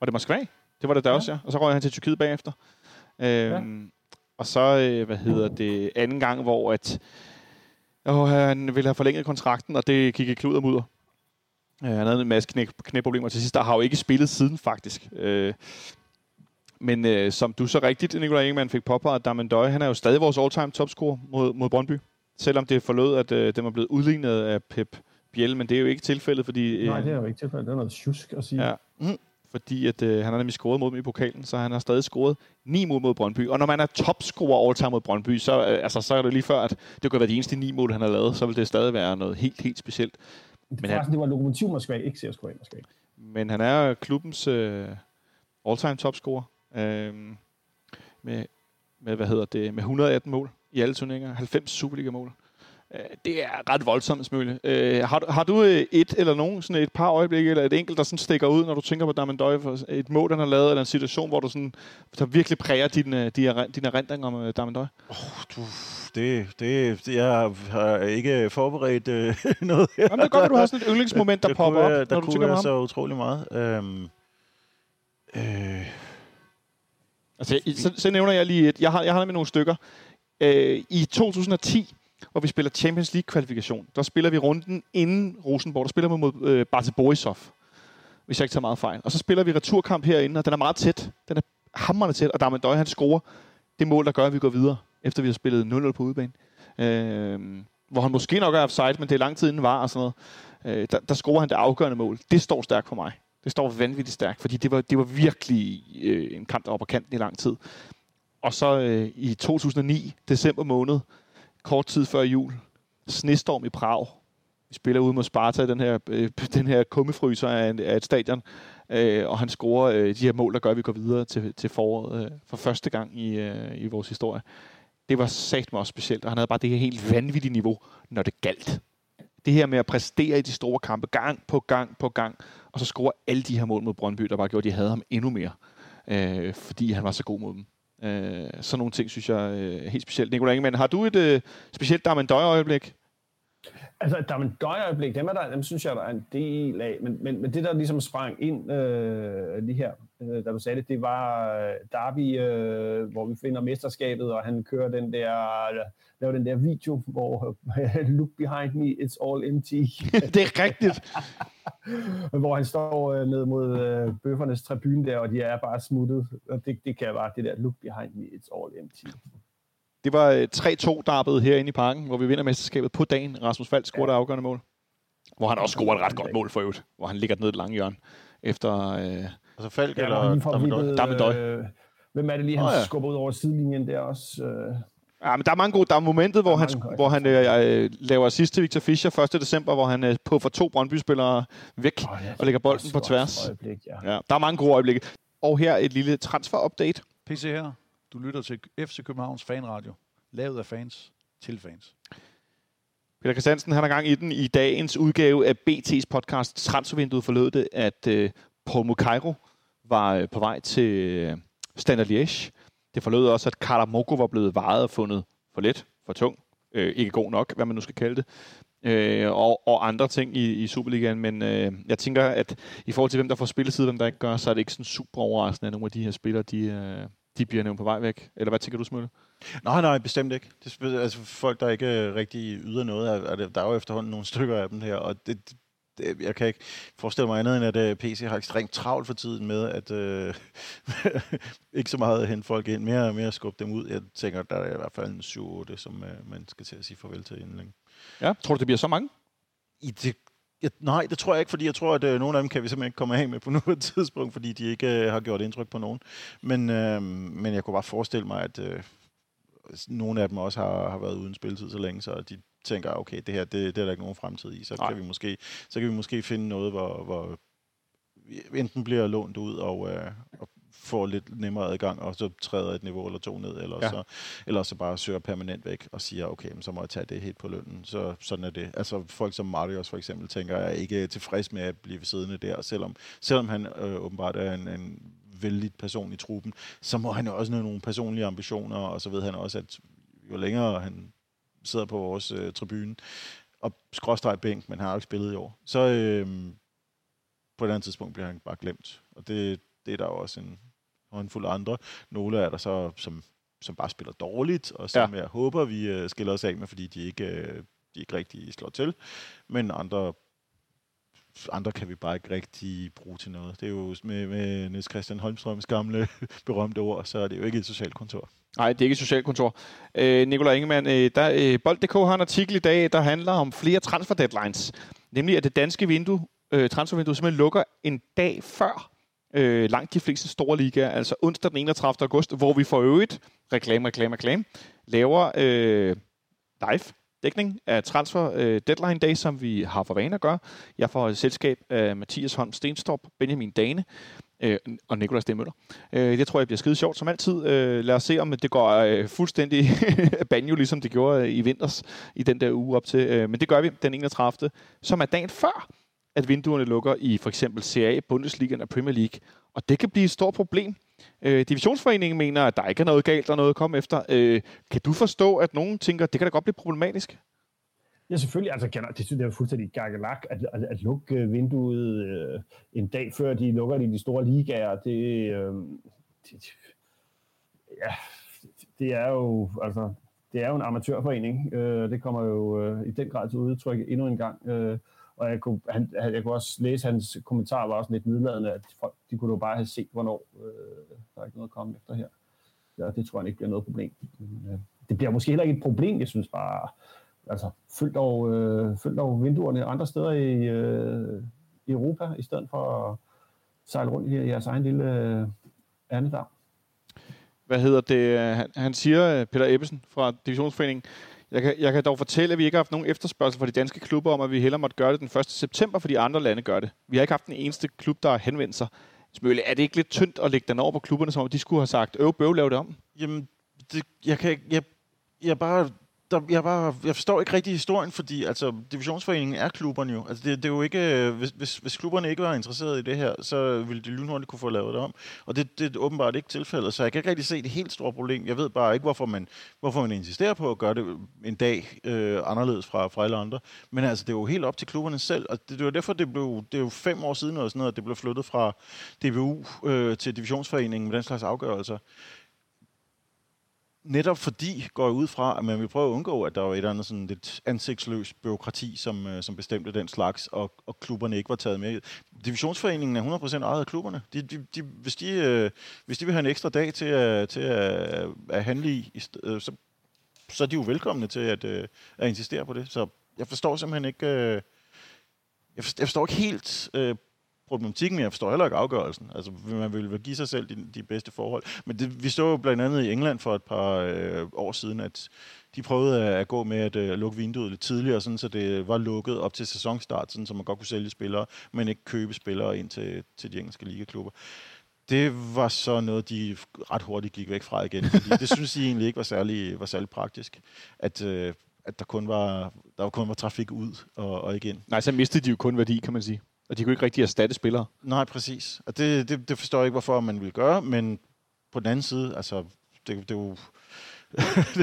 Var det Moskva? Det var det der ja. også, ja. Og så røg han til Tyrkiet bagefter. Øhm, ja. Og så, øh, hvad hedder det, anden gang, hvor at, åh, han ville have forlænget kontrakten, og det gik i klud og mudder. Øh, han havde en masse knæ, knæproblemer til sidst, der har jo ikke spillet siden faktisk. Øh, men øh, som du så rigtigt, Nikolaj Ingemann, fik påpeget, Damien Døje, han er jo stadig vores all-time topscorer mod, mod Brøndby. Selvom det forlod, at øh, den var blevet udlignet af Pep Biel, men det er jo ikke tilfældet, fordi... Øh, Nej, det er jo ikke tilfældet. Det er noget tjusk at sige. Ja. Mm, fordi at, øh, han har nemlig scoret mod dem i pokalen, så han har stadig scoret 9 mål mod Brøndby. Og når man er topscorer all-time mod Brøndby, så, øh, altså, så er det lige før, at det kunne være de eneste 9 mål, han har lavet, så vil det stadig være noget helt, helt specielt. Men han, det var Lokomotiv Moskva, ikke CSKA Moskva. Men han er klubbens øh, all-time topscorer. Øh, med, med, hvad hedder det, med 118 mål i alle turneringer, 90 Superliga-mål. Øh, det er ret voldsomt, Smølle. Øh, har, har du øh, et eller nogen, sådan et par øjeblikke, eller et enkelt, der sådan stikker ud, når du tænker på Damien Døje, for et mål, han har lavet, eller en situation, hvor du sådan, der virkelig præger dine, dine, dine erindringer om Damien Døje? Oh, du, det, det, det, jeg har ikke forberedt øh, noget her. Jamen, det er godt, at du har sådan et yndlingsmoment, der, der popper op, der når du tænker på ham. så utrolig meget. Øhm, øh, altså, så, så nævner jeg lige et. Jeg har, jeg har med nogle stykker. Øh, I 2010, hvor vi spiller Champions League-kvalifikation. Der spiller vi runden inden Rosenborg. Der spiller vi mod øh, Barte Borisov, hvis jeg ikke tager meget fejl. Og så spiller vi returkamp herinde, og den er meget tæt. Den er hammerende tæt, og Darman Døje, han scorer det mål, der gør, at vi går videre, efter vi har spillet 0-0 på udebane. Øh, hvor han måske nok er offside, men det er lang tid inden var og sådan noget. Øh, der, der scorer han det afgørende mål. Det står stærkt for mig. Det står vanvittigt stærkt, fordi det var, det var virkelig øh, en kamp, der var på kanten i lang tid. Og så øh, i 2009, december måned, kort tid før jul. Snestorm i Prag. Vi spiller ude mod Sparta i den her, øh, den her kummefryser af, en, af et stadion. Øh, og han scorer øh, de her mål, der gør, at vi går videre til, til foråret øh, for første gang i, øh, i vores historie. Det var sagt mig også specielt, og han havde bare det her helt vanvittige niveau, når det galt. Det her med at præstere i de store kampe, gang på gang på gang, og så score alle de her mål mod Brøndby, der bare gjorde, at de havde ham endnu mere, øh, fordi han var så god mod dem. Øh, sådan nogle ting, synes jeg øh, er helt specielt. Nicolai Ingemann, har du et øh, specielt Darman øjeblik Altså, Darman øjeblik dem, er der, dem synes jeg, der er en del af. Men, men, men det, der ligesom sprang ind øh, lige her, øh, da du sagde det, det var øh, Derby, øh, hvor vi finder mesterskabet, og han kører den der, laver den der video, hvor øh, look behind me, it's all empty. det er rigtigt. hvor han står øh, ned mod øh, bøffernes tribune der, og de er bare smuttet. Og det, det kan bare det der look behind me, it's all empty. Det var 3-2-darbet herinde i parken, hvor vi vinder mesterskabet på dagen. Rasmus Falk scorede ja. afgørende mål. Hvor han også scorede et ret godt mål for øvrigt. Hvor han ligger ned i et langt hjørne. Efter... Øh, altså Falk ja, eller Damendøj? Øh, hvem er det lige, han oh, ja. skubber ud over sidelinjen der også? Øh. Ja, men der er mange gode. Der er momentet, hvor han, hvor han øh, laver sidst til Victor Fischer 1. december, hvor han øh, puffer to Brøndby-spillere væk oh, ja, og lægger bolden på tværs. Øjeblik, ja. Ja, der er mange gode øjeblikke. Og her et lille transfer-update. PC her. Du lytter til FC Københavns Fanradio. Lavet af fans til fans. Peter Christiansen han har gang i den i dagens udgave af BT's podcast Transfervinduet forlod det, at øh, Paul Mukairo var øh, på vej til øh, Standard Liège. Det forlod også, at Karamoko var blevet vejet og fundet for let, for tung, øh, ikke god nok, hvad man nu skal kalde det, øh, og, og andre ting i, i Superligaen. Men øh, jeg tænker, at i forhold til hvem der får spilletid, hvem der ikke gør, så er det ikke sådan super overraskende, at nogle af de her spillere, de, øh, de bliver nævnt på vej væk. Eller hvad tænker du, Smølle? Nej, nej, bestemt ikke. Det er altså folk, der ikke rigtig yder noget. Er, der er jo efterhånden nogle stykker af dem her, og det, det, jeg kan ikke forestille mig andet, end at øh, PC har ekstremt travlt for tiden med, at uh, ikke så meget at hente folk ind, mere, mere at skubbe dem ud. Jeg tænker, der er i hvert fald en 7-8, som uh, man skal til at sige farvel til inden længe. Ja, tror du, det bliver så mange? I det jeg, nej, det tror jeg ikke, fordi jeg tror, at øh, nogle af dem kan vi simpelthen ikke komme af med på nuværende tidspunkt, fordi de ikke øh, har gjort indtryk på nogen. Men, øh, men jeg kunne bare forestille mig, at øh, nogle af dem også har, har været uden spilletid så længe, så de tænker, okay, det her, det, det er der ikke nogen fremtid i. Så kan, vi måske, så kan vi måske finde noget, hvor, hvor enten bliver lånt ud og, øh, og får lidt nemmere adgang, og så træder et niveau eller to ned, eller, ja. så, eller så bare søger permanent væk og siger, okay, så må jeg tage det helt på lønnen. Så sådan er det. Altså folk som Marius for eksempel, tænker jeg ikke tilfreds med at blive siddende der, selvom, selvom han øh, åbenbart er en, en vældig person i truppen, så må han også have nogle personlige ambitioner, og så ved han også, at jo længere han sidder på vores øh, tribune, og skråstrej bænk, men han har jo ikke spillet i år, så øh, på et andet tidspunkt bliver han bare glemt. Og det, det er der jo også en håndfuld andre. Nogle er der så, som, som bare spiller dårligt, og som ja. jeg håber, vi øh, skiller os af med, fordi de ikke, øh, de ikke rigtig slår til. Men andre andre kan vi bare ikke rigtig bruge til noget. Det er jo med, med Niels Christian Holmstrøms gamle berømte ord, så er det jo ikke et socialt kontor. Nej, det er ikke et socialkontor. Øh, Nikolaj Ingemann, øh, der, øh, Bold.dk har en artikel i dag, der handler om flere transfer deadlines. Nemlig, at det danske vindue, øh, transfervindue simpelthen lukker en dag før øh, langt de fleste store ligaer, altså onsdag den 31. august, hvor vi for øvrigt, reklame, reklame, reklame, laver øh, live dækning af transfer øh, deadline day, som vi har for vane at gøre. Jeg får et selskab af Mathias Holm Stenstorp, Benjamin Dane øh, og Nikolas D. Møller. Øh, det tror jeg bliver skide sjovt som altid. Øh, lad os se, om det går øh, fuldstændig banjo, ligesom det gjorde i vinters i den der uge op til. Øh, men det gør vi den 31. som er dagen før, at vinduerne lukker i for eksempel CA, Bundesliga og Premier League. Og det kan blive et stort problem. Øh, Divisionsforeningen mener, at der ikke er noget galt og noget at komme efter. Øh, kan du forstå, at nogen tænker, at det kan da godt blive problematisk? Ja, selvfølgelig. Altså, det synes jeg er fuldstændig gakkelak at, at, at lukke øh, vinduet øh, en dag før de lukker de, de store ligaer. Det, øh, det, ja, det er jo altså, det er jo en amatørforening. Øh, det kommer jo øh, i den grad til udtryk endnu en gang. Øh, og jeg kunne, han, jeg kunne også læse, hans kommentar var også lidt nedladende, at folk, de kunne jo bare have set, hvornår øh, der er ikke noget at komme efter her. Ja, det tror jeg ikke bliver noget problem. Øh, det bliver måske heller ikke et problem, jeg synes bare, altså, følg dog, øh, følg dog vinduerne andre steder i, øh, i Europa, i stedet for at sejle rundt her i jeres egen lille øh, andedam. Hvad hedder det? Han, han siger, øh, Peter Ebbesen fra Divisionsforeningen, jeg kan, jeg kan dog fortælle, at vi ikke har haft nogen efterspørgsel fra de danske klubber om, at vi heller måtte gøre det den 1. september, fordi andre lande gør det. Vi har ikke haft den eneste klub, der har henvendt sig. Smøle, er det ikke lidt tyndt at lægge den over på klubberne, som om de skulle have sagt, øv, bøv, lav det om? Jamen, det, jeg kan jeg, jeg bare der, jeg, bare, jeg forstår ikke rigtig historien, fordi altså, divisionsforeningen er klubberne jo. Altså, det, det er jo ikke, øh, hvis, hvis, hvis klubberne ikke var interesseret i det her, så ville de lynhurtigt kunne få lavet det om. Og det, det er åbenbart ikke tilfældet, så jeg kan ikke rigtig se det helt store problem. Jeg ved bare ikke, hvorfor man, hvorfor man insisterer på at gøre det en dag øh, anderledes fra, fra alle andre. Men altså, det er jo helt op til klubberne selv, og det, det var derfor, det blev det er jo fem år siden, og sådan noget, at det blev flyttet fra DBU øh, til divisionsforeningen med den slags afgørelser netop fordi går jeg ud fra, at man vil prøve at undgå, at der var et eller andet sådan lidt ansigtsløst byråkrati, som, øh, som bestemte den slags, og, og klubberne ikke var taget med. Divisionsforeningen er 100% ejet af klubberne. De, de, de, hvis, de, øh, hvis de vil have en ekstra dag til at, til at, at handle i, øh, så, så er de jo velkomne til at, øh, at insistere på det. Så jeg forstår simpelthen ikke... Øh, jeg, forstår, jeg forstår ikke helt øh, problematikken, men jeg forstår heller ikke afgørelsen. Altså, man vil vel give sig selv de, de bedste forhold. Men det, vi så jo blandt andet i England for et par øh, år siden, at de prøvede at gå med at øh, lukke vinduet lidt tidligere, sådan, så det var lukket op til sæsonstart, sådan, så man godt kunne sælge spillere, men ikke købe spillere ind til, til de engelske ligaklubber. Det var så noget, de ret hurtigt gik væk fra igen, fordi det synes de egentlig ikke var særlig, var særlig praktisk, at, øh, at der kun var, der kun var trafik ud og, og igen. Nej, så mistede de jo kun værdi, kan man sige. Og de kunne ikke rigtig erstatte spillere. Nej, præcis. Og det, det, det forstår jeg ikke, hvorfor man vil gøre, men på den anden side, altså, det, det er jo...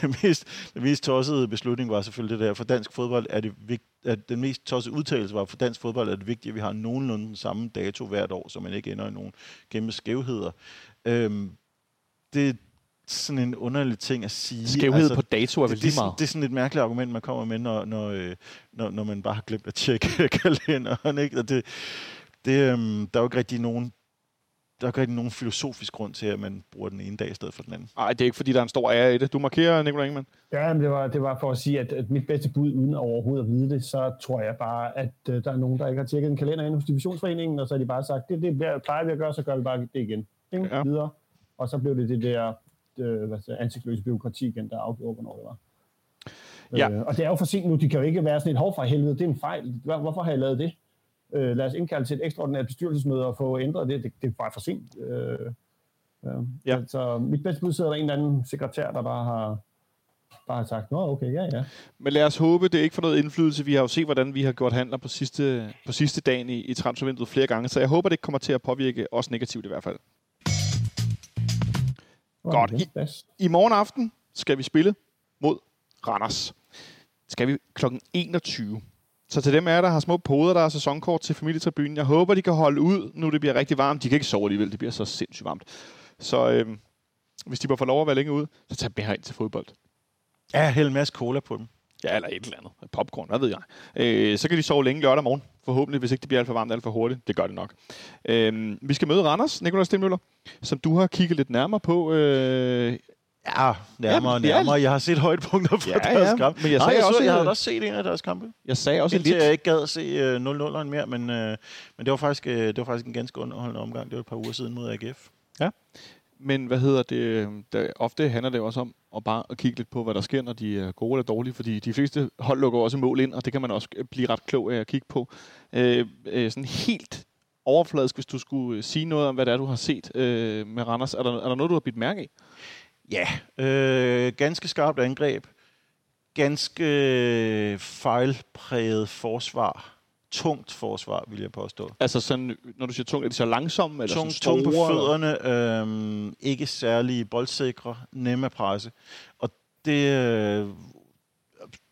det, mest, det mest tossede beslutning var selvfølgelig det der, for dansk fodbold er det vigtigt, at den mest tossede udtalelse var, for dansk fodbold er det vigtigt, at vi har nogenlunde samme dato hvert år, så man ikke ender i nogen kæmpe skævheder. Øhm, det, sådan en underlig ting at sige. Skævhed altså, på dato er vel det, lige det, meget. Det er sådan et mærkeligt argument, man kommer med, når, når, øh, når, når man bare har glemt at tjekke kalenderen. Ikke? Og det, det, øhm, der er jo ikke rigtig nogen der er ikke rigtig nogen filosofisk grund til, at man bruger den ene dag i stedet for den anden. Nej, det er ikke, fordi der er en stor ære i det. Du markerer, Nicolai Ingemann. Ja, men det var, det var for at sige, at, at mit bedste bud, uden overhovedet at vide det, så tror jeg bare, at uh, der er nogen, der ikke har tjekket en kalender ind hos divisionsforeningen, og så har de bare sagt, det, det plejer vi at gøre, så gør vi bare det igen. Ikke? Ja. Videre. Og så blev det det der øh, hvad siger, ansigtsløse byråkrati igen, der afgjorde, hvornår det var. Ja. Øh, og det er jo for sent nu, de kan jo ikke være sådan et hov fra helvede, det er en fejl. Hvorfor har jeg lavet det? Øh, lad os indkalde til et ekstraordinært bestyrelsesmøde og få ændret det. Det, det er bare for sent. Øh, øh, ja. Så mit bedste bud sidder der en eller anden sekretær, der bare har, bare har sagt, nå okay, ja ja. Men lad os håbe, det ikke får noget indflydelse. Vi har jo set, hvordan vi har gjort handler på sidste, på sidste dagen i, i transfervinduet flere gange, så jeg håber, det ikke kommer til at påvirke os negativt i hvert fald. Godt. I, I morgen aften skal vi spille mod Randers. Skal vi kl. 21. Så til dem er der har små poder, der er sæsonkort til familietribunen. Jeg håber, de kan holde ud, nu det bliver rigtig varmt. De kan ikke sove alligevel, det bliver så sindssygt varmt. Så øh, hvis de bare får lov at være længe ude, så tag dem ind til fodbold. Ja, hælde en masse cola på dem. Ja, eller et eller andet. Popcorn, hvad ved jeg. Øh, så kan de sove længe lørdag morgen, Forhåbentlig, hvis ikke det bliver alt for varmt alt for hurtigt. Det gør det nok. Øhm, vi skal møde Randers, Nikolaj Stenmøller, som du har kigget lidt nærmere på. Øh, Ja, nærmere og er- nærmere. Jeg har set højdepunkter fra Ja, deres ja. kamp. Men jeg Nej, sagde jeg, også, så, jeg øh, havde også set en af deres kampe. jeg sagde også Indtil lidt... jeg ikke gad at se uh, 0-0'eren mere, men, uh, men det, var faktisk, uh, det var faktisk en ganske underholdende omgang. Det var et par uger siden mod AGF. Men hvad hedder det? Øhm, der, ofte handler det også om at bare at kigge lidt på, hvad der sker, når de øh, er gode eller dårlige. Fordi de fleste hold lukker også mål ind, og det kan man også øh, blive ret klog af at kigge på. Øh, øh, sådan helt overfladisk, hvis du skulle øh, sige noget om, hvad det er, du har set øh, med Randers. Er der, er der noget, du har bidt mærke i? Ja, øh, ganske skarpt angreb. Ganske øh, fejlpræget forsvar. Tungt forsvar, vil jeg påstå. Altså sådan, når du siger tungt, er de så langsomme? Eller Tung, sådan tung på fødderne, øh, ikke særlig boldsikre, nemme at presse. Og det, øh,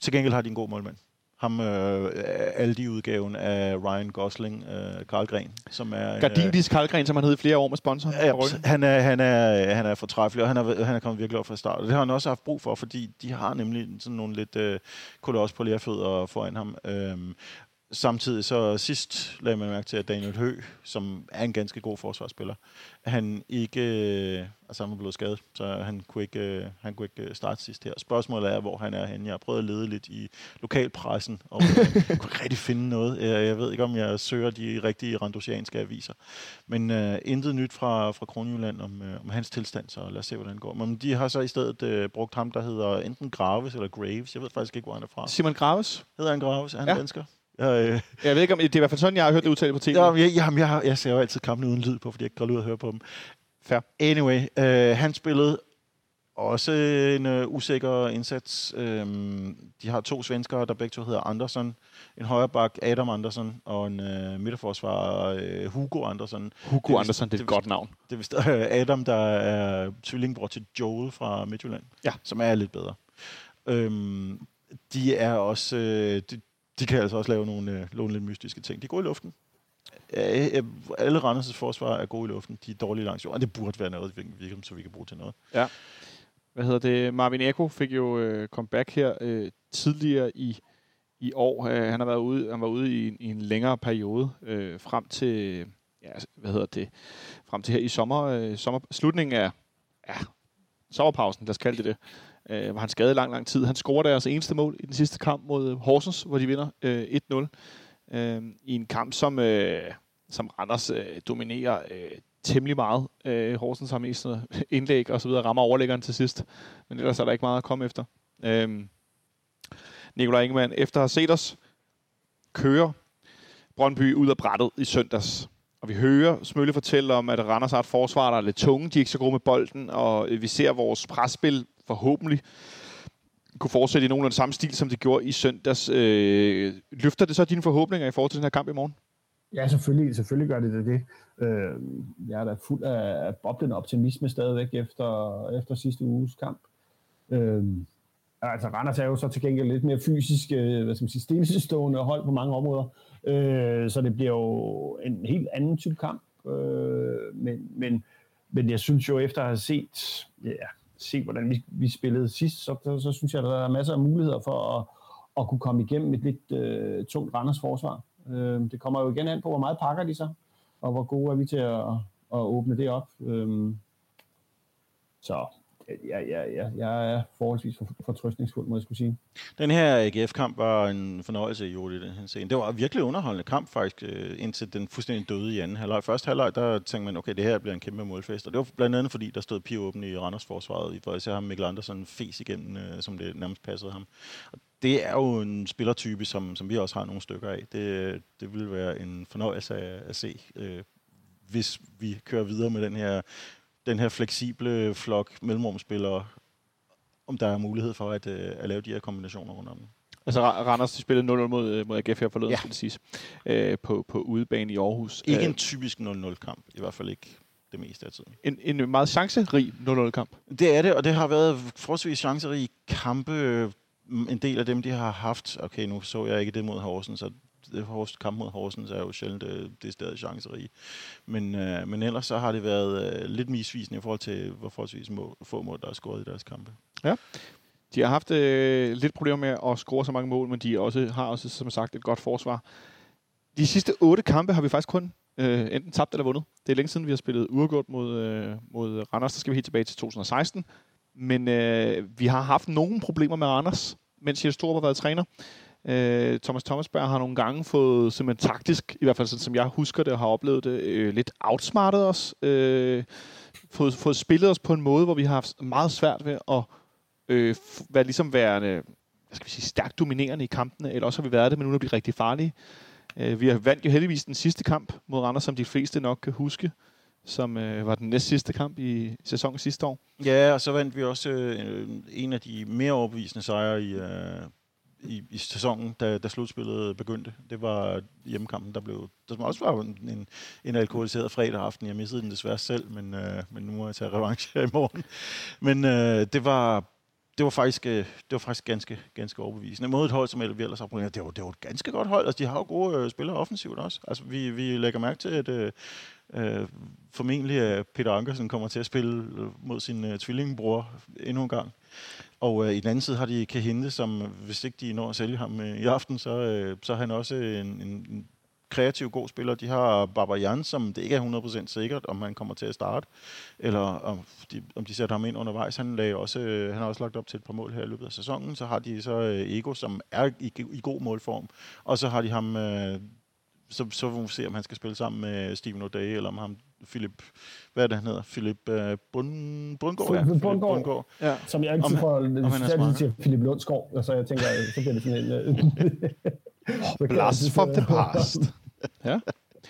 til gengæld har de en god målmand. Ham, øh, Aldi-udgaven af Ryan Gosling, øh, Karl Gren, som er... en, øh, Gardindis Kalgren, som han hed i flere år med sponsoren. Ja, han er, han er, han er fortræffelig, og han er, han er kommet virkelig op fra start. Og det har han også haft brug for, fordi de har nemlig sådan nogle lidt øh, koloss på lærfødder foran ham. Øhm, samtidig så sidst lagde man mærke til, at Daniel Hø, som er en ganske god forsvarsspiller, han ikke, øh, altså han var blevet skadet, så han kunne ikke, øh, han kunne ikke øh, starte sidst her. Spørgsmålet er, hvor han er henne. Jeg har prøvet at lede lidt i lokalpressen, og øh, kunne ikke rigtig finde noget. Jeg, jeg ved ikke, om jeg søger de rigtige randosianske aviser. Men øh, intet nyt fra, fra Kronjylland om, øh, om hans tilstand, så lad os se, hvordan det går. Men de har så i stedet øh, brugt ham, der hedder enten Graves eller Graves. Jeg ved faktisk ikke, hvor han er fra. Simon Graves. Hedder han Graves? Er han ja. dansker? Jeg, øh, Jeg ved ikke, om det er i hvert fald sådan, jeg har hørt det udtalt på tv. Jamen, jeg, jamen, jeg, har- jeg ser jo altid kampene uden lyd på, fordi jeg ikke går ud og høre på dem. Fair. Anyway, øh, han spillede også en øh, usikker indsats. Øhm, de har to svenskere, der begge to hedder Andersson. En højreback, Adam Andersson, og en øh, midterforsvarer, øh, Hugo Andersson. Hugo Det er Andersen, det er et godt navn. Det er øh, Adam, der er tvillingbror til Joel fra Midtjylland, Ja. som er lidt bedre. Øhm, de er også... Øh, de, de kan altså også lave nogle, øh, nogle lidt mystiske ting. De er gode i luften. Øh, øh, alle Randers' forsvar er gode i luften. De er dårlige langs jorden. Det burde være noget, vi, så vi kan bruge til noget. Hvad hedder det? Marvin Eko fik jo øh, comeback her øh, tidligere i i år. Øh, han har været ude, han var ude i, en- i en længere periode øh, frem til ja, hvad hedder det? Frem til her i sommer, øh, sommer slutningen af ja, sommerpausen, lad os kalde det det. Øh, var han skadet lang, lang tid. Han scorede deres eneste mål i den sidste kamp mod øh, Horsens, hvor de vinder øh, 1-0. Øh, I en kamp, som, øh, som Randers øh, dominerer øh, temmelig meget. Øh, Horsens har mest indlæg og så videre, rammer overlæggeren til sidst. Men ellers er der ikke meget at komme efter. Øh, Nikolaj Ingemann, efter at have set os køre Brøndby ud af brættet i søndags, og vi hører Smølle fortælle om, at Randers har et forsvar, der er lidt tunge, de er ikke så gode med bolden, og vi ser vores presspil forhåbentlig kunne fortsætte i nogenlunde samme stil, som det gjorde i søndags. Øh, løfter det så dine forhåbninger i forhold til den her kamp i morgen? Ja, selvfølgelig, selvfølgelig gør det det. det. Øh, jeg er da fuld af boblende optimisme stadigvæk efter, efter sidste uges kamp. Øh, altså, Randers er jo så til gengæld lidt mere fysisk, øh, hvad skal man sige, stillestående hold på mange områder. Øh, så det bliver jo en helt anden type kamp. Øh, men, men, men jeg synes jo, efter at have set, ja, se, hvordan vi, vi spillede sidst, så, så, så synes jeg, at der er masser af muligheder for at, at kunne komme igennem et lidt øh, tungt Randers forsvar. Øh, det kommer jo igen an på, hvor meget pakker de så, og hvor gode er vi til at, at åbne det op. Øh, så ja, ja, ja, jeg er forholdsvis for, fortrøstningsfuld, må jeg skulle sige. Den her AGF-kamp var en fornøjelse i Juli, den her scene. Det var en virkelig underholdende kamp faktisk, øh, indtil den fuldstændig døde i anden halvleg. Første halvleg, der tænkte man, okay, det her bliver en kæmpe målfest. Og det var blandt andet, fordi der stod Pio åben i Randers forsvaret, hvor jeg ser ham Mikkel Andersen fes igennem, øh, som det nærmest passede ham. Og det er jo en spillertype, som, som vi også har nogle stykker af. Det, det ville være en fornøjelse at, at se, øh, hvis vi kører videre med den her, den her fleksible flok mellemrumspillere, om der er mulighed for at, øh, at lave de her kombinationer rundt om. Altså Ra- Randers de spillede 0-0 mod, øh, mod AGF her forleden, ja. Skal det siges, øh, på, på udebane i Aarhus. Ikke Øh, en typisk 0-0-kamp, i hvert fald ikke det meste af tiden. en, en meget chancerig 0-0-kamp. Det er det, og det har været forholdsvis chancerige kampe. En del af dem, de har haft, okay, nu så jeg ikke det mod Horsens, så det Hors- kamp mod Horsens er jo sjældent øh, det stadig chancerige. Men, øh, men ellers så har det været øh, lidt misvisende i forhold til, hvor forholdsvis må, få mål, der er scoret i deres kampe. Ja. De har haft øh, lidt problemer med at score så mange mål, men de også, har også, som sagt, et godt forsvar. De sidste otte kampe har vi faktisk kun øh, enten tabt eller vundet. Det er længe siden, vi har spillet uafgjort mod, øh, mod Randers. Der skal vi helt tilbage til 2016. Men øh, vi har haft nogle problemer med Randers, mens Jens Torup har været træner. Øh, Thomas Thomasberg har nogle gange fået simpelthen taktisk, i hvert fald sådan, som jeg husker det og har oplevet det, øh, lidt outsmartet os. Øh, fået, fået spillet os på en måde, hvor vi har haft meget svært ved at øh, f- være ligesom værende hvad skal vi sige, stærkt dominerende i kampene, eller også har vi været det, men nu er vi rigtig farlige. Øh, vi har vandt jo heldigvis den sidste kamp mod Randers, som de fleste nok kan huske, som øh, var den næst sidste kamp i sæsonen sidste år. Ja, og så vandt vi også øh, en af de mere overbevisende sejre i, øh, i, i sæsonen, da, da slutspillet begyndte. Det var hjemmekampen, der blev... Der som også var en, en, en alkoholiseret fredag aften. Jeg missede den desværre selv, men, øh, men nu må jeg tage revanche her i morgen. Men øh, det var det var faktisk, øh, det var faktisk ganske, ganske overbevisende. Mod et hold, som vi ellers har problemer, det var, det var et ganske godt hold. Altså, de har jo gode øh, spillere offensivt også. Altså, vi, vi lægger mærke til, at øh, øh, formentlig Peter Ankersen kommer til at spille mod sin øh, tvillingbror endnu en gang. Og øh, i den anden side har de Kahinde, som hvis ikke de når at sælge ham øh, i aften, så, øh, så er han også en, en, kreativ god spiller. De har Babajan, som det ikke er 100% sikkert, om han kommer til at starte, eller om de, om de sætter ham ind undervejs. Han, lagde også, øh, han har også lagt op til et par mål her i løbet af sæsonen. Så har de så øh, Ego, som er i, i god målform. Og så har de ham... Øh, så, så må vi se, om han skal spille sammen med Steven O'Day, eller om ham, Philip, hvad er det, han hedder? Philip uh, Bund, Bundgaard? Philip Philip Bundgaard. Bundgaard. Ja. Som jeg altid Om- får, jeg smart. siger Philip Lundsgaard, og så jeg tænker, så bliver det sådan en... øh, jeg Blast from the past. ja.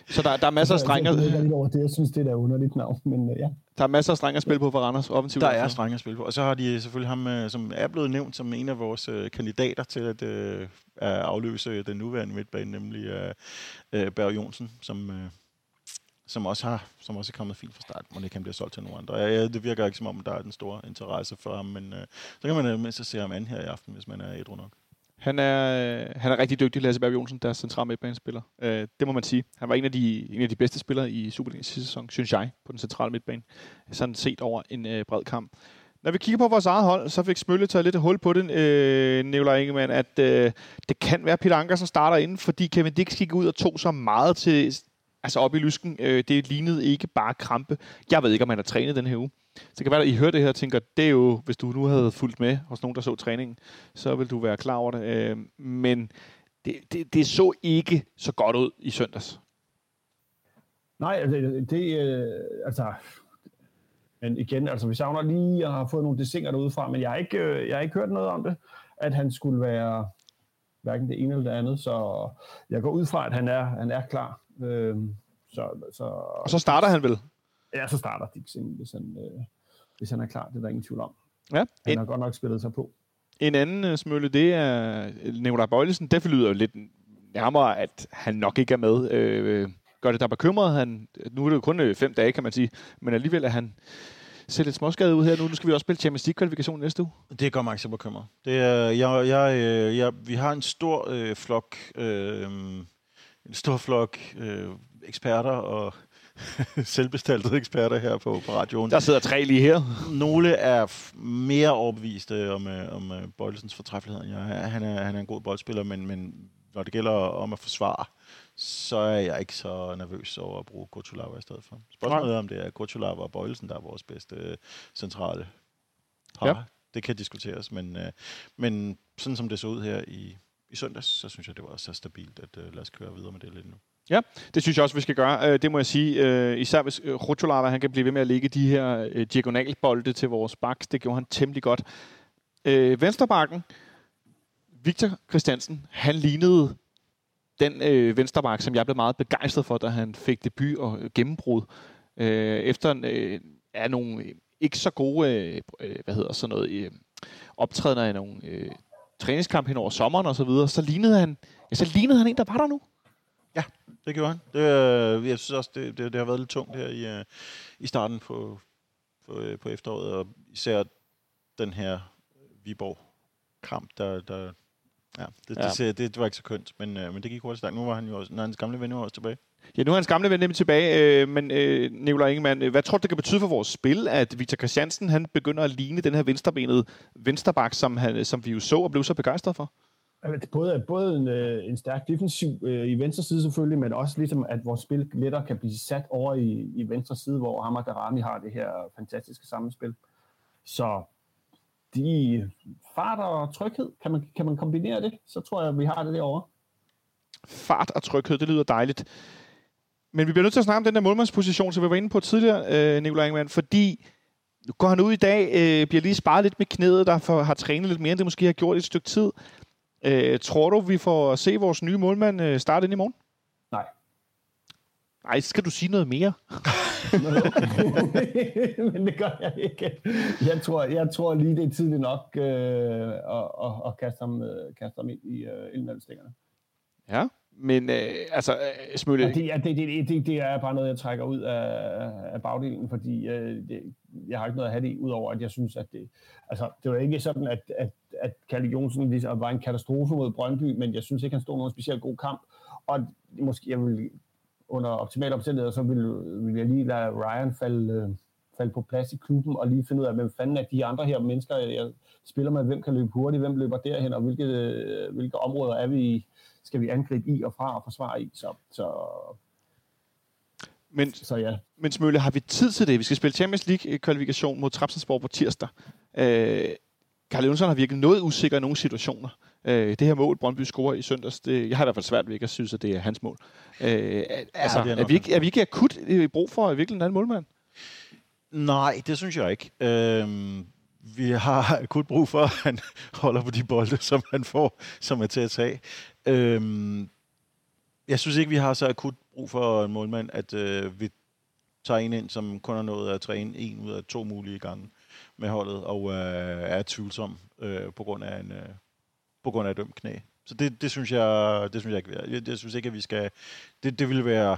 Så der, der er masser af jeg strenge, lidt over det. Jeg synes, det er da underligt navn, men øh, ja. der er masser af strenge at spille på for Randers offensivt. Der er strenge at spille på. Og så har de selvfølgelig ham, øh, som er blevet nævnt som en af vores øh, kandidater til at øh, afløse den nuværende midtbane, nemlig øh, øh, Berg Jonsen, som, øh, som, også har, som også er kommet fint fra start. Må ikke han bliver solgt til nogen andre. Ja, det virker ikke som om, der er den store interesse for ham, men øh, så kan man øh, mindst se ham an her i aften, hvis man er ædru nok. Han er, øh, han er rigtig dygtig, Lasse Berg Jonsen, der er central midtbanespiller. Øh, det må man sige. Han var en af de, en af de bedste spillere i Superligaen sidste sæson, synes jeg, på den centrale midtbane. Sådan set over en øh, bred kamp. Når vi kigger på vores eget hold, så fik Smølle taget lidt hul på den, øh, Nicolaj Ingemann, at øh, det kan være, at Peter som starter inden, fordi Kevin Dix gik ud og tog så meget til, altså op i lysken. Øh, det lignede ikke bare krampe. Jeg ved ikke, om han har trænet den her uge. Så det kan være, at I hører det her og tænker, det er jo, hvis du nu havde fulgt med hos nogen, der så træningen, så vil du være klar over det. Øh, men det, det, det så ikke så godt ud i søndags. Nej, altså, det, det øh, altså... Men igen, altså, vi savner lige at har fået nogle desinger derude fra, men jeg har, ikke, øh, jeg har ikke hørt noget om det, at han skulle være hverken det ene eller det andet, så jeg går ud fra, at han er, han er klar. Øh, så, så, Og så starter han vel. Ja, så starter Dixon, hvis han, øh, hvis han er klar. Det er der ingen tvivl om. Ja. Han En, har godt nok spillet sig på. en anden øh, smølle, det er Nicolaj Bøjlesen. Det lyder jo lidt nærmere, at han nok ikke er med. Øh, gør det der bekymret? Han, nu er det jo kun øh, fem dage, kan man sige. Men alligevel er han ser lidt småskadet ud her nu. Nu skal vi også spille Champions League-kvalifikation næste uge. Det gør mig ikke så bekymret. Det er, jeg, jeg, øh, jeg, vi har en stor øh, flok, øh, en stor flok øh, eksperter og selvbestaltede eksperter her på, på radioen. Der sidder tre lige her. Nogle er f- mere overbeviste om, øh, om øh, Bøjlesens fortræffelighed end jeg. Han er, han er en god boldspiller, men, men når det gælder om at forsvare, så er jeg ikke så nervøs over at bruge Kutulava i stedet for. Spørgsmålet er, om det er Kutulava og Bøjelsen, der er vores bedste øh, centrale par. Ja. Ja. Det kan diskuteres, men, øh, men sådan som det så ud her i, i søndags, så synes jeg, det var så stabilt, at øh, lad os køre videre med det lidt nu. Det synes jeg også, vi skal gøre. Øh, Det må jeg sige. Øh, Især hvis øh, Rutulava, han kan blive ved med at lægge de her øh, diagonalbolde til vores baks. Det gjorde han temmelig godt. Øh, Vensterbakken, Victor Christiansen, han lignede den øh, venstreback, som jeg blev meget begejstret for, da han fik debut og gennembrud. Øh, efter en, øh, er nogle øh, ikke så gode, øh, øh, hvad hedder sådan noget, øh, optrædener i nogle øh, træningskamp hen over sommeren og så videre, så lignede han, ja, så lignede han en, der var der nu. Ja, Det gjorde han. Det, øh, jeg synes også, det, det, det har været lidt tungt her i, øh, i starten på, på, øh, på efteråret, og især den her Viborg-kamp, der, der ja, det, Ja. ja. Det, det, det, var ikke så kønt, men, øh, men det gik hurtigt stærkt. Nu var han jo også, når hans gamle ven jo også tilbage. Ja, nu er hans gamle ven nemlig tilbage, øh, men øh, Nicolaj Ingemann, øh, hvad tror du, det kan betyde for vores spil, at Victor Christiansen han begynder at ligne den her venstrebenede vensterbak, som, han, som vi jo så og blev så begejstret for? Altså, Både, både en, øh, en stærk defensiv øh, i venstre side selvfølgelig, men også ligesom, at vores spil lettere kan blive sat over i, i venstre side, hvor Hammer Darami har det her fantastiske sammenspil. Så de fart og tryghed, kan man, kan man kombinere det, så tror jeg, vi har det derovre. Fart og tryghed, det lyder dejligt. Men vi bliver nødt til at snakke om den der målmandsposition, som vi var inde på tidligere, øh, Nikolaj Ingemann, fordi nu går han ud i dag, øh, bliver lige sparet lidt med knæet, der for, har trænet lidt mere, end det måske har gjort i et stykke tid. Øh, tror du, vi får se vores nye målmand øh, starte ind i morgen? Nej. Nej, skal du sige noget mere? men det gør jeg ikke. Jeg tror, jeg tror lige, det er tidligt nok øh, at, at, at kaste, ham, øh, kaste ham ind i øh, indmeldingsstængerne. Ja, men øh, altså, øh, Smølle... Ja, det, ja, det, det, det, det er bare noget, jeg trækker ud af, af bagdelen, fordi øh, det, jeg har ikke noget at have det i, udover at jeg synes, at det... Altså, det var ikke sådan, at, at, at Kalle Jonsen ligesom var en katastrofe mod Brøndby, men jeg synes ikke, han stod nogen specielt god kamp. Og måske, jeg vil under optimale omstændigheder, så vil, vil jeg lige lade Ryan falde, øh, falde på plads i klubben, og lige finde ud af, hvem fanden er de andre her mennesker, jeg spiller med, hvem kan løbe hurtigt, hvem løber derhen, og hvilke, øh, hvilke områder er vi, skal vi angribe i og fra og forsvare i. Så, så, Men, så ja. men Smølle, har vi tid til det? Vi skal spille Champions League-kvalifikation mod Trapsensborg på tirsdag. Øh, Karl Jonsson har virket noget usikker i nogle situationer. Øh, det her mål, Brøndby scorer i søndags, det, jeg har i hvert fald svært ved ikke at synes, at det er hans mål. Øh, altså, det er er, vi ikke, er vi ikke akut i brug for virkelig en anden målmand? Nej, det synes jeg ikke. Øhm, vi har akut brug for, at han holder på de bolde, som han får, som er til at tage. Øhm, jeg synes ikke, vi har så akut brug for en målmand, at øh, vi tager en ind, som kun har nået at træne en ud af to mulige gange med holdet, og øh, er tvivlsom øh, på grund af en øh, på grund af et dømt knæ. Så det, det, synes jeg, det synes jeg ikke, jeg, jeg synes ikke, at vi skal... Det, det ville være...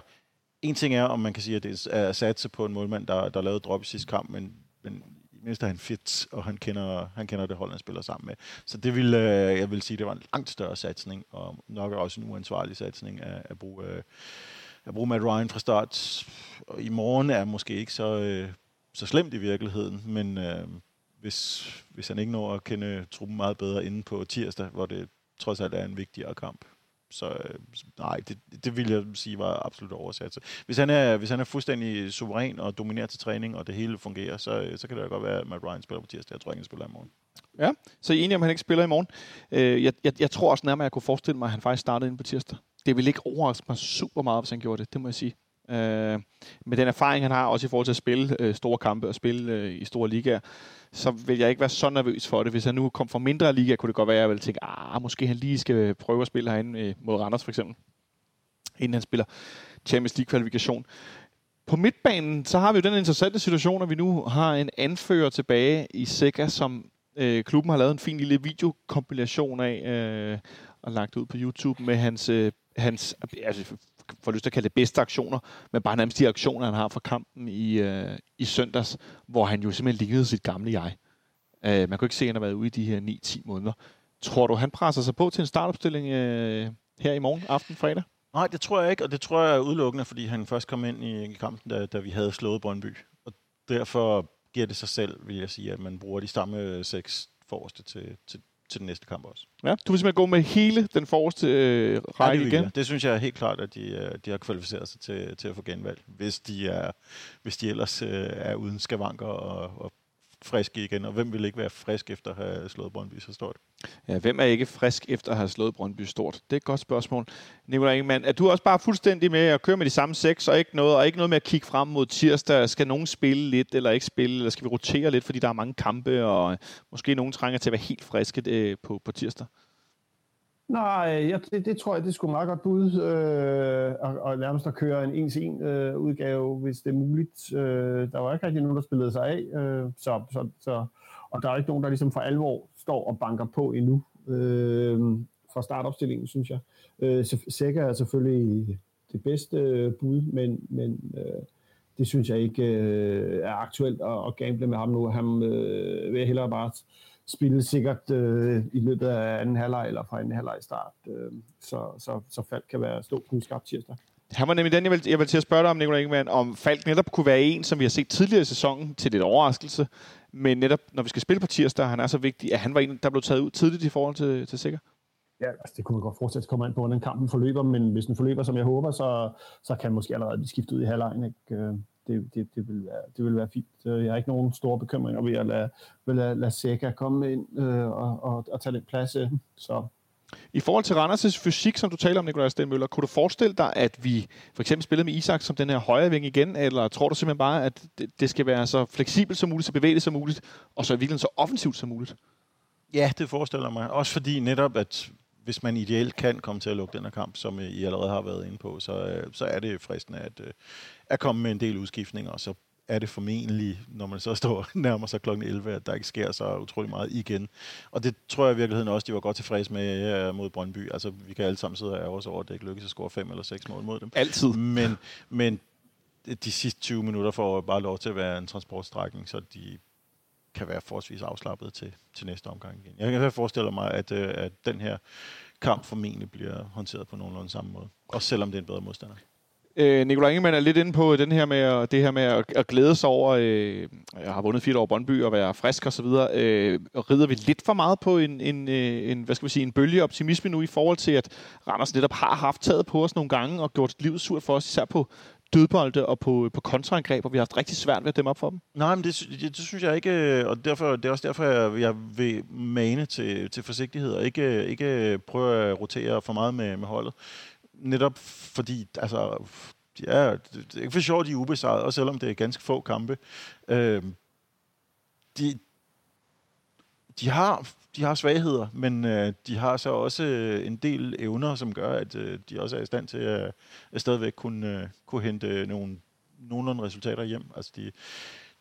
En ting er, om man kan sige, at det er at satse på en målmand, der, der lavede drop i sidste kamp, men, men mindst er han fit, og han kender, han kender det hold, han spiller sammen med. Så det vil, øh, jeg vil sige, det var en langt større satsning, og nok også en uansvarlig satsning at, at bruge, øh, at bruge Matt Ryan fra start. Og i morgen er måske ikke så, øh, så slemt i virkeligheden, men øh, hvis, hvis han ikke når at kende truppen meget bedre inde på tirsdag, hvor det trods alt er en vigtigere kamp. Så øh, nej, det, det vil jeg sige var absolut oversat. Hvis han er, hvis han er fuldstændig suveræn og dominerer til træning, og det hele fungerer, så, øh, så kan det da godt være, at Matt Ryan spiller på tirsdag. Jeg tror ikke, han spiller i morgen. Ja, så I er enige om, at han ikke spiller i morgen. Øh, jeg, jeg, jeg tror også nærmere, at jeg kunne forestille mig, at han faktisk startede ind på tirsdag. Det vil ikke overraske mig super meget, hvis han gjorde det, det må jeg sige. Øh, med den erfaring, han har, også i forhold til at spille øh, store kampe og spille øh, i store ligaer, så vil jeg ikke være så nervøs for det. Hvis han nu kom fra mindre liga, kunne det godt være, at jeg ville tænke, ah, måske han lige skal prøve at spille herinde øh, mod Randers for eksempel, inden han spiller Champions League-kvalifikation. På midtbanen, så har vi jo den interessante situation, at vi nu har en anfører tilbage i Sega, som øh, klubben har lavet en fin lille videokompilation af øh, og lagt ud på YouTube med hans, øh, hans altså, får lyst til at kalde det bedste aktioner, men bare nærmest de aktioner, han har fra kampen i, øh, i søndags, hvor han jo simpelthen lignede sit gamle jeg. Øh, man kunne ikke se, at han har været ude i de her 9-10 måneder. Tror du, han presser sig på til en startopstilling øh, her i morgen, aften, fredag? Nej, det tror jeg ikke, og det tror jeg er udelukkende, fordi han først kom ind i kampen, da, da vi havde slået Brøndby. Og derfor giver det sig selv, vil jeg sige, at man bruger de samme øh, seks forreste til, til, til den næste kamp også. Ja, du vil simpelthen gå med hele den forreste øh, Ja, række det, vil igen? jeg. det synes jeg er helt klart, at de, øh, de har kvalificeret sig til, til at få genvalg, hvis de, er, hvis de ellers øh, er uden skavanker og, og friske igen. Og hvem vil ikke være frisk efter at have slået Brøndby så stort? Ja, hvem er ikke frisk efter at have slået Brøndby stort? Det er et godt spørgsmål. Nikolaj Ingemann, er du også bare fuldstændig med at køre med de samme seks, og ikke noget, og ikke noget med at kigge frem mod tirsdag? Skal nogen spille lidt, eller ikke spille, eller skal vi rotere lidt, fordi der er mange kampe, og måske nogen trænger til at være helt friske på, på tirsdag? Nej, jeg, det, det tror jeg, det skulle meget godt bud, øh, og, og nærmest at køre en en-til-en øh, udgave, hvis det er muligt. Øh, der var ikke rigtig nogen, der spillede sig af, øh, så, så, så, og der er ikke nogen, der ligesom for alvor står og banker på endnu øh, fra startopstillingen, synes jeg. Øh, Sækker er selvfølgelig det bedste øh, bud, men, men øh, det synes jeg ikke øh, er aktuelt at, at gamble med ham nu. Han øh, vil jeg hellere bare spille sikkert øh, i løbet af anden halvleg eller fra anden halvleg start, øh, så, så, så Falk kan være stå knivskarp tirsdag. Han var nemlig den, jeg vil, jeg vil til at spørge dig om, Nikolaj Ingemann, om Falk netop kunne være en, som vi har set tidligere i sæsonen til lidt overraskelse, men netop når vi skal spille på tirsdag, han er så vigtig, at han var en, der blev taget ud tidligt i forhold til, til Sikker. Ja, altså det kunne man godt fortsætte at komme ind på, hvordan kampen forløber, men hvis den forløber, som jeg håber, så, så kan måske allerede blive skiftet ud i halvlejen. Ikke? Det, det, det, vil være, det vil være fint. Øh, jeg har ikke nogen store bekymringer ved at lade, ved at lade, lade Seca komme ind øh, og, og, og tage den plads. Øh. Så I forhold til Randers' fysik, som du taler om, Nikolaj Stenmøller, kunne du forestille dig, at vi for eksempel spillede med Isak som den her højre ving igen, eller tror du simpelthen bare, at det, skal være så fleksibelt som muligt, så bevægeligt som muligt, og så i virkeligheden så offensivt som muligt? Ja, det forestiller mig. Også fordi netop, at hvis man ideelt kan komme til at lukke den her kamp, som I allerede har været inde på, så, øh, så er det fristende at, øh, at komme med en del udskiftninger, og så er det formentlig, når man så står nærmer sig kl. 11, at der ikke sker så utrolig meget igen. Og det tror jeg i virkeligheden også, de var godt tilfredse med mod Brøndby. Altså, vi kan alle sammen sidde og ærge over, at det ikke lykkes at score fem eller seks mål mod dem. Altid. Men, men de sidste 20 minutter får bare lov til at være en transportstrækning, så de kan være forholdsvis afslappet til, til næste omgang igen. Jeg kan forestille mig, at, øh, at den her kamp formentlig bliver håndteret på nogenlunde samme måde. Også selvom det er en bedre modstander. Øh, Nikolaj Ingemann er lidt inde på øh, den her med at, det her med at, at glæde sig over, øh, jeg har vundet fire år Brøndby og være frisk og så videre. Øh, rider vi lidt for meget på en, en, øh, en, hvad skal vi sige, en bølge optimisme nu i forhold til, at Randers netop har haft taget på os nogle gange og gjort livet surt for os, især på dødbolde og på, på kontraangreb, og vi har haft rigtig svært ved at dæmme op for dem. Nej, men det, det, det synes jeg ikke, øh, og derfor, det er også derfor, jeg, jeg vil mane til, til forsigtighed, og ikke, ikke prøve at rotere for meget med, med holdet. Netop fordi, altså, ja, det er ikke for sjovt, de er ubesejret, også selvom det er ganske få kampe. Øh, de, de har de har svagheder, men øh, de har så også øh, en del evner, som gør, at øh, de også er i stand til at, at stadigvæk kunne, øh, kunne hente nogle nogenlunde resultater hjem. Altså de,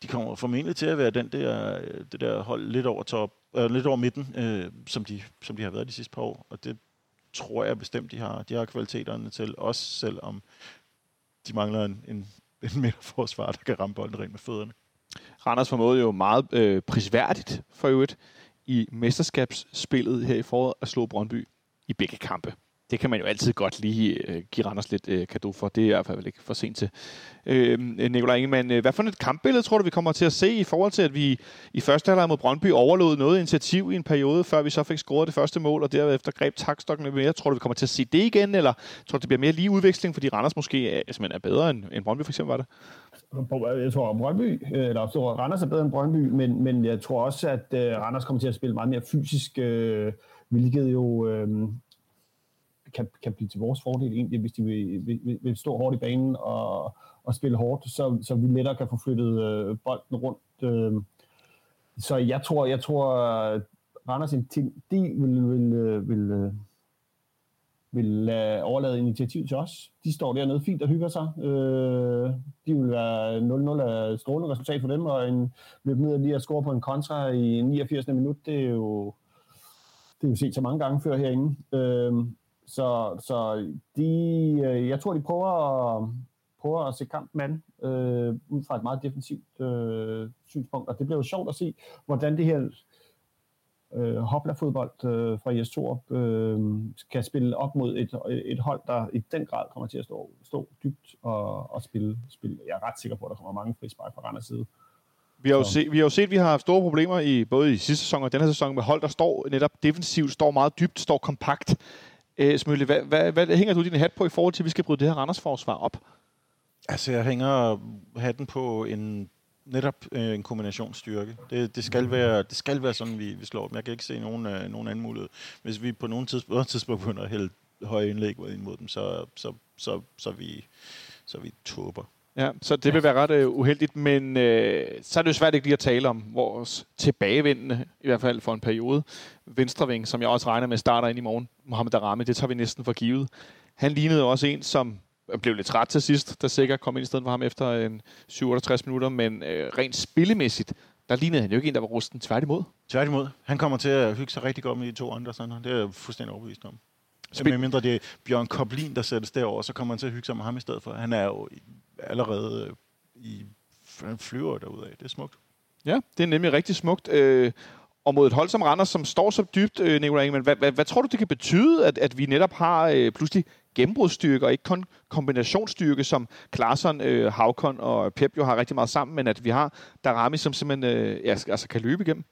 de kommer formentlig til at være den der, øh, det der hold lidt over, top, øh, lidt over midten, øh, som, de, som de har været de sidste par år. Og det tror jeg bestemt, de har. De har kvaliteterne til, også selvom de mangler en, en, en midterforsvar, der kan ramme bolden rent med fødderne. Randers formåede jo meget øh, prisværdigt for øvrigt i mesterskabsspillet her i foråret at slå Brøndby i begge kampe. Det kan man jo altid godt lige øh, give Randers lidt øh, kado for. Det er i hvert fald ikke for sent til. Øhm, øh, Nikolaj Ingemann, hvad for et kampbillede tror du, vi kommer til at se i forhold til, at vi i første halvleg mod Brøndby overlod noget initiativ i en periode, før vi så fik scoret det første mål, og derefter greb takstokken lidt mere. Tror du, vi kommer til at se det igen, eller tror du, det bliver mere lige udveksling, fordi Randers måske er, er bedre end, end Brøndby for eksempel var det? Jeg tror, at Brøndby, eller jeg tror, Randers er bedre end Brøndby, men, men jeg tror også, at øh, Randers kommer til at spille meget mere fysisk, øh, hvilket jo Øh, kan, kan blive til vores fordel egentlig, hvis de vil, vil, vil stå hårdt i banen og, og spille hårdt, så, så vi lettere kan få flyttet øh, bolden rundt. Øh. så jeg tror, jeg tror, Randers en ting, de vil, vil, øh, vil, øh, vil vil overlade initiativ til os. De står dernede fint og hygger sig. Øh, de vil være 0-0 af strålende resultat for dem, og en løb ned og lige at score på en kontra i 89. minut, det er jo, det er jo set så mange gange før herinde. Øh, så, så de, øh, jeg tror, de prøver at, prøver at se kampen an øh, ud fra et meget defensivt øh, synspunkt, og det bliver jo sjovt at se, hvordan det her øh, hopla-fodbold øh, fra Jes Torup øh, kan spille op mod et, et hold, der i den grad kommer til at stå, stå dybt og, og spille, spille. Jeg er ret sikker på, at der kommer mange frispark fra Randers side. Vi har, jo set, vi har jo set, at vi har haft store problemer i både i sidste sæson og denne sæson med hold, der står netop defensivt, står meget dybt, står kompakt. Øh, Smølle, hvad, hvad, hvad hænger du din hat på i forhold til, at vi skal bryde det her Randers-forsvar op? Altså, jeg hænger hatten på en netop øh, en kombinationsstyrke. Det, det, skal være, det skal være sådan, vi, vi slår dem. Jeg kan ikke se nogen, øh, nogen anden mulighed. Hvis vi på nogen tidspunkt, tidspunkt begynder at hælde høje indlæg ind mod dem, så, så, så, så, vi, så vi tåber. Ja, så det vil være ret øh, uheldigt, men øh, så er det jo svært ikke lige at tale om vores tilbagevendende, i hvert fald for en periode, venstreving, som jeg også regner med starter ind i morgen, Mohamed Darami, det tager vi næsten for givet. Han lignede også en, som blev lidt træt til sidst, der sikkert kom ind i stedet for ham efter en 67 minutter, men øh, rent spillemæssigt, der lignede han jo ikke en, der var rusten. Tværtimod. Tværtimod. Han kommer til at hygge sig rigtig godt med de to andre, sådan, det er jeg fuldstændig overbevist om. Spil- med mindre det er Bjørn Koblin, der sættes derover, så kommer han til at hygge sig med ham i stedet for. Han er jo allerede øh, i han flyver derudad. Det er smukt. Ja, det er nemlig rigtig smukt. Øh, og mod et hold som Randers, som står så dybt, øh, Nicolai Ingemann, hvad, hvad, hvad tror du, det kan betyde, at, at vi netop har øh, pludselig gennembrudstyrke, og ikke kun kombinationsstyrke, som Klaarsson, øh, Havkon og Pep jo har rigtig meget sammen, men at vi har Darami, som simpelthen øh, ja, altså kan løbe igennem?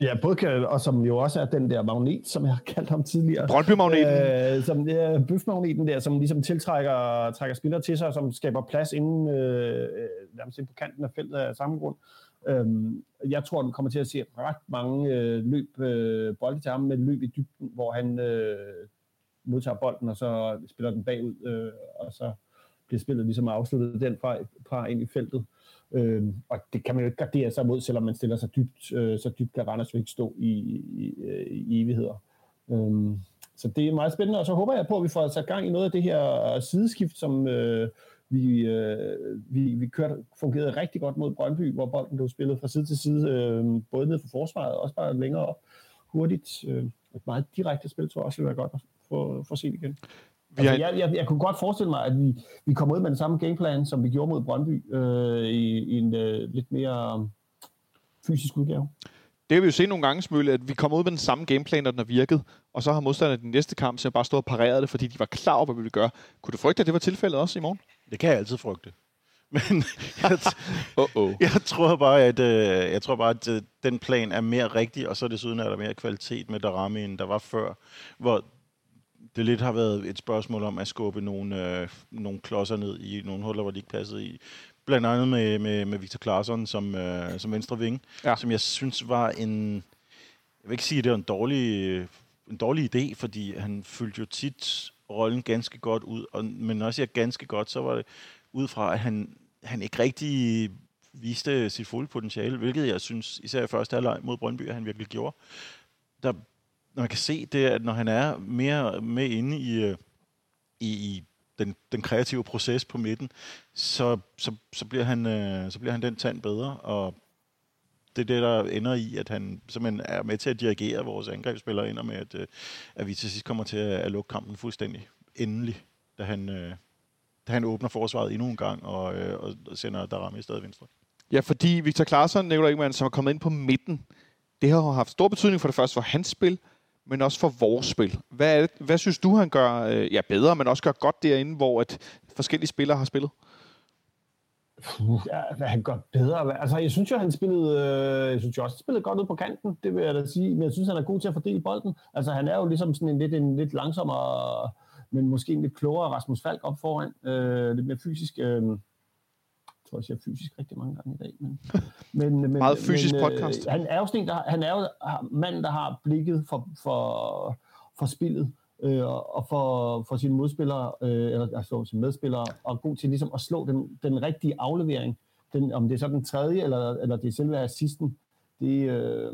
Ja, både og som jo også er den der magnet, som jeg har kaldt ham tidligere. Brøndby-magneten. Øh, som er bøfmagneten der, som ligesom tiltrækker trækker spillere til sig, som skaber plads inden, øh nærmest på kanten af feltet af samme grund. Øhm, jeg tror, den kommer til at se ret mange øh, løb, øh, bolde til ham med løb i dybden, hvor han øh, modtager bolden, og så spiller den bagud, øh, og så bliver spillet ligesom afsluttet den fra, fra ind i feltet. Øh, Øhm, og det kan man jo ikke gardere sig mod, selvom man stiller sig dybt, øh, så dybt kan Randers ikke stå i, i, øh, i evigheder. Øh, så det er meget spændende, og så håber jeg på, at vi får sat gang i noget af det her sideskift, som øh, vi, øh, vi, vi kørte, fungerede rigtig godt mod Brøndby, hvor bolden blev spillet fra side til side, øh, både ned for forsvaret og også bare længere op hurtigt. Øh, et meget direkte spil, tror jeg også vil være godt at få, få set igen. Vi altså, jeg, jeg, jeg kunne godt forestille mig, at vi, vi kommer ud med den samme gameplan, som vi gjorde mod Brøndby, øh, i, i en øh, lidt mere fysisk udgave. Det har vi jo set nogle gange, Smølle, at vi kommer ud med den samme gameplan, når den har virket, og så har modstanderne den næste kamp så bare stået og pareret det, fordi de var klar over, hvad vi ville gøre. Kunne du frygte, at det var tilfældet også i morgen? Det kan jeg altid frygte. Men jeg, Uh-oh. jeg tror bare, at, øh, jeg tror bare, at øh, den plan er mere rigtig, og så desuden er der mere kvalitet med Darami, end der var før, hvor det lidt har været et spørgsmål om at skubbe nogle, øh, nogle klodser ned i nogle huller, hvor de ikke passede i. Blandt andet med, med, med Victor Claesson som, øh, som venstre ving, ja. som jeg synes var en... Jeg vil ikke sige, at det var en dårlig, en dårlig idé, fordi han fyldte jo tit rollen ganske godt ud, og, men når jeg siger ganske godt, så var det ud fra, at han, han ikke rigtig viste sit fulde potentiale, hvilket jeg synes, især i første halvleg mod Brøndby, at han virkelig gjorde. Der når man kan se, det er, at når han er mere med inde i, øh, i, i den, den kreative proces på midten, så, så, så, bliver han, øh, så bliver han den tand bedre, og det er det, der ender i, at han simpelthen er med til at dirigere vores angrebsspillere ind, og med at, øh, at vi til sidst kommer til at, at lukke kampen fuldstændig endelig, da han, øh, da han åbner forsvaret endnu en gang og, øh, og sender Darami i stedet venstre. Ja, fordi Victor Klaarsson, Nikolaj Ingemann, som er kommet ind på midten, det har haft stor betydning for det første for hans spil, men også for vores spil. Hvad, er det, hvad synes du, han gør øh, ja, bedre, men også gør godt derinde, hvor at forskellige spillere har spillet? Ja, hvad han gør bedre? Altså, jeg synes jo, han spillede, øh, jeg synes jo også, han spillede godt ud på kanten, det vil jeg da sige, men jeg synes, han er god til at fordele bolden. Altså, han er jo ligesom sådan en lidt, en lidt langsommere, men måske en lidt klogere Rasmus Falk op foran, øh, lidt mere fysisk. Øh, tror, jeg siger fysisk rigtig mange gange i dag. Men, men, men, Meget fysisk men, øh, podcast. Øh, han er jo sådan der, han er jo manden, der har blikket for, for, for spillet øh, og for, for sine modspillere, øh, eller altså sine medspillere, og god til ligesom at slå den, den rigtige aflevering. Den, om det er så den tredje, eller, eller det er selve assisten, det, øh,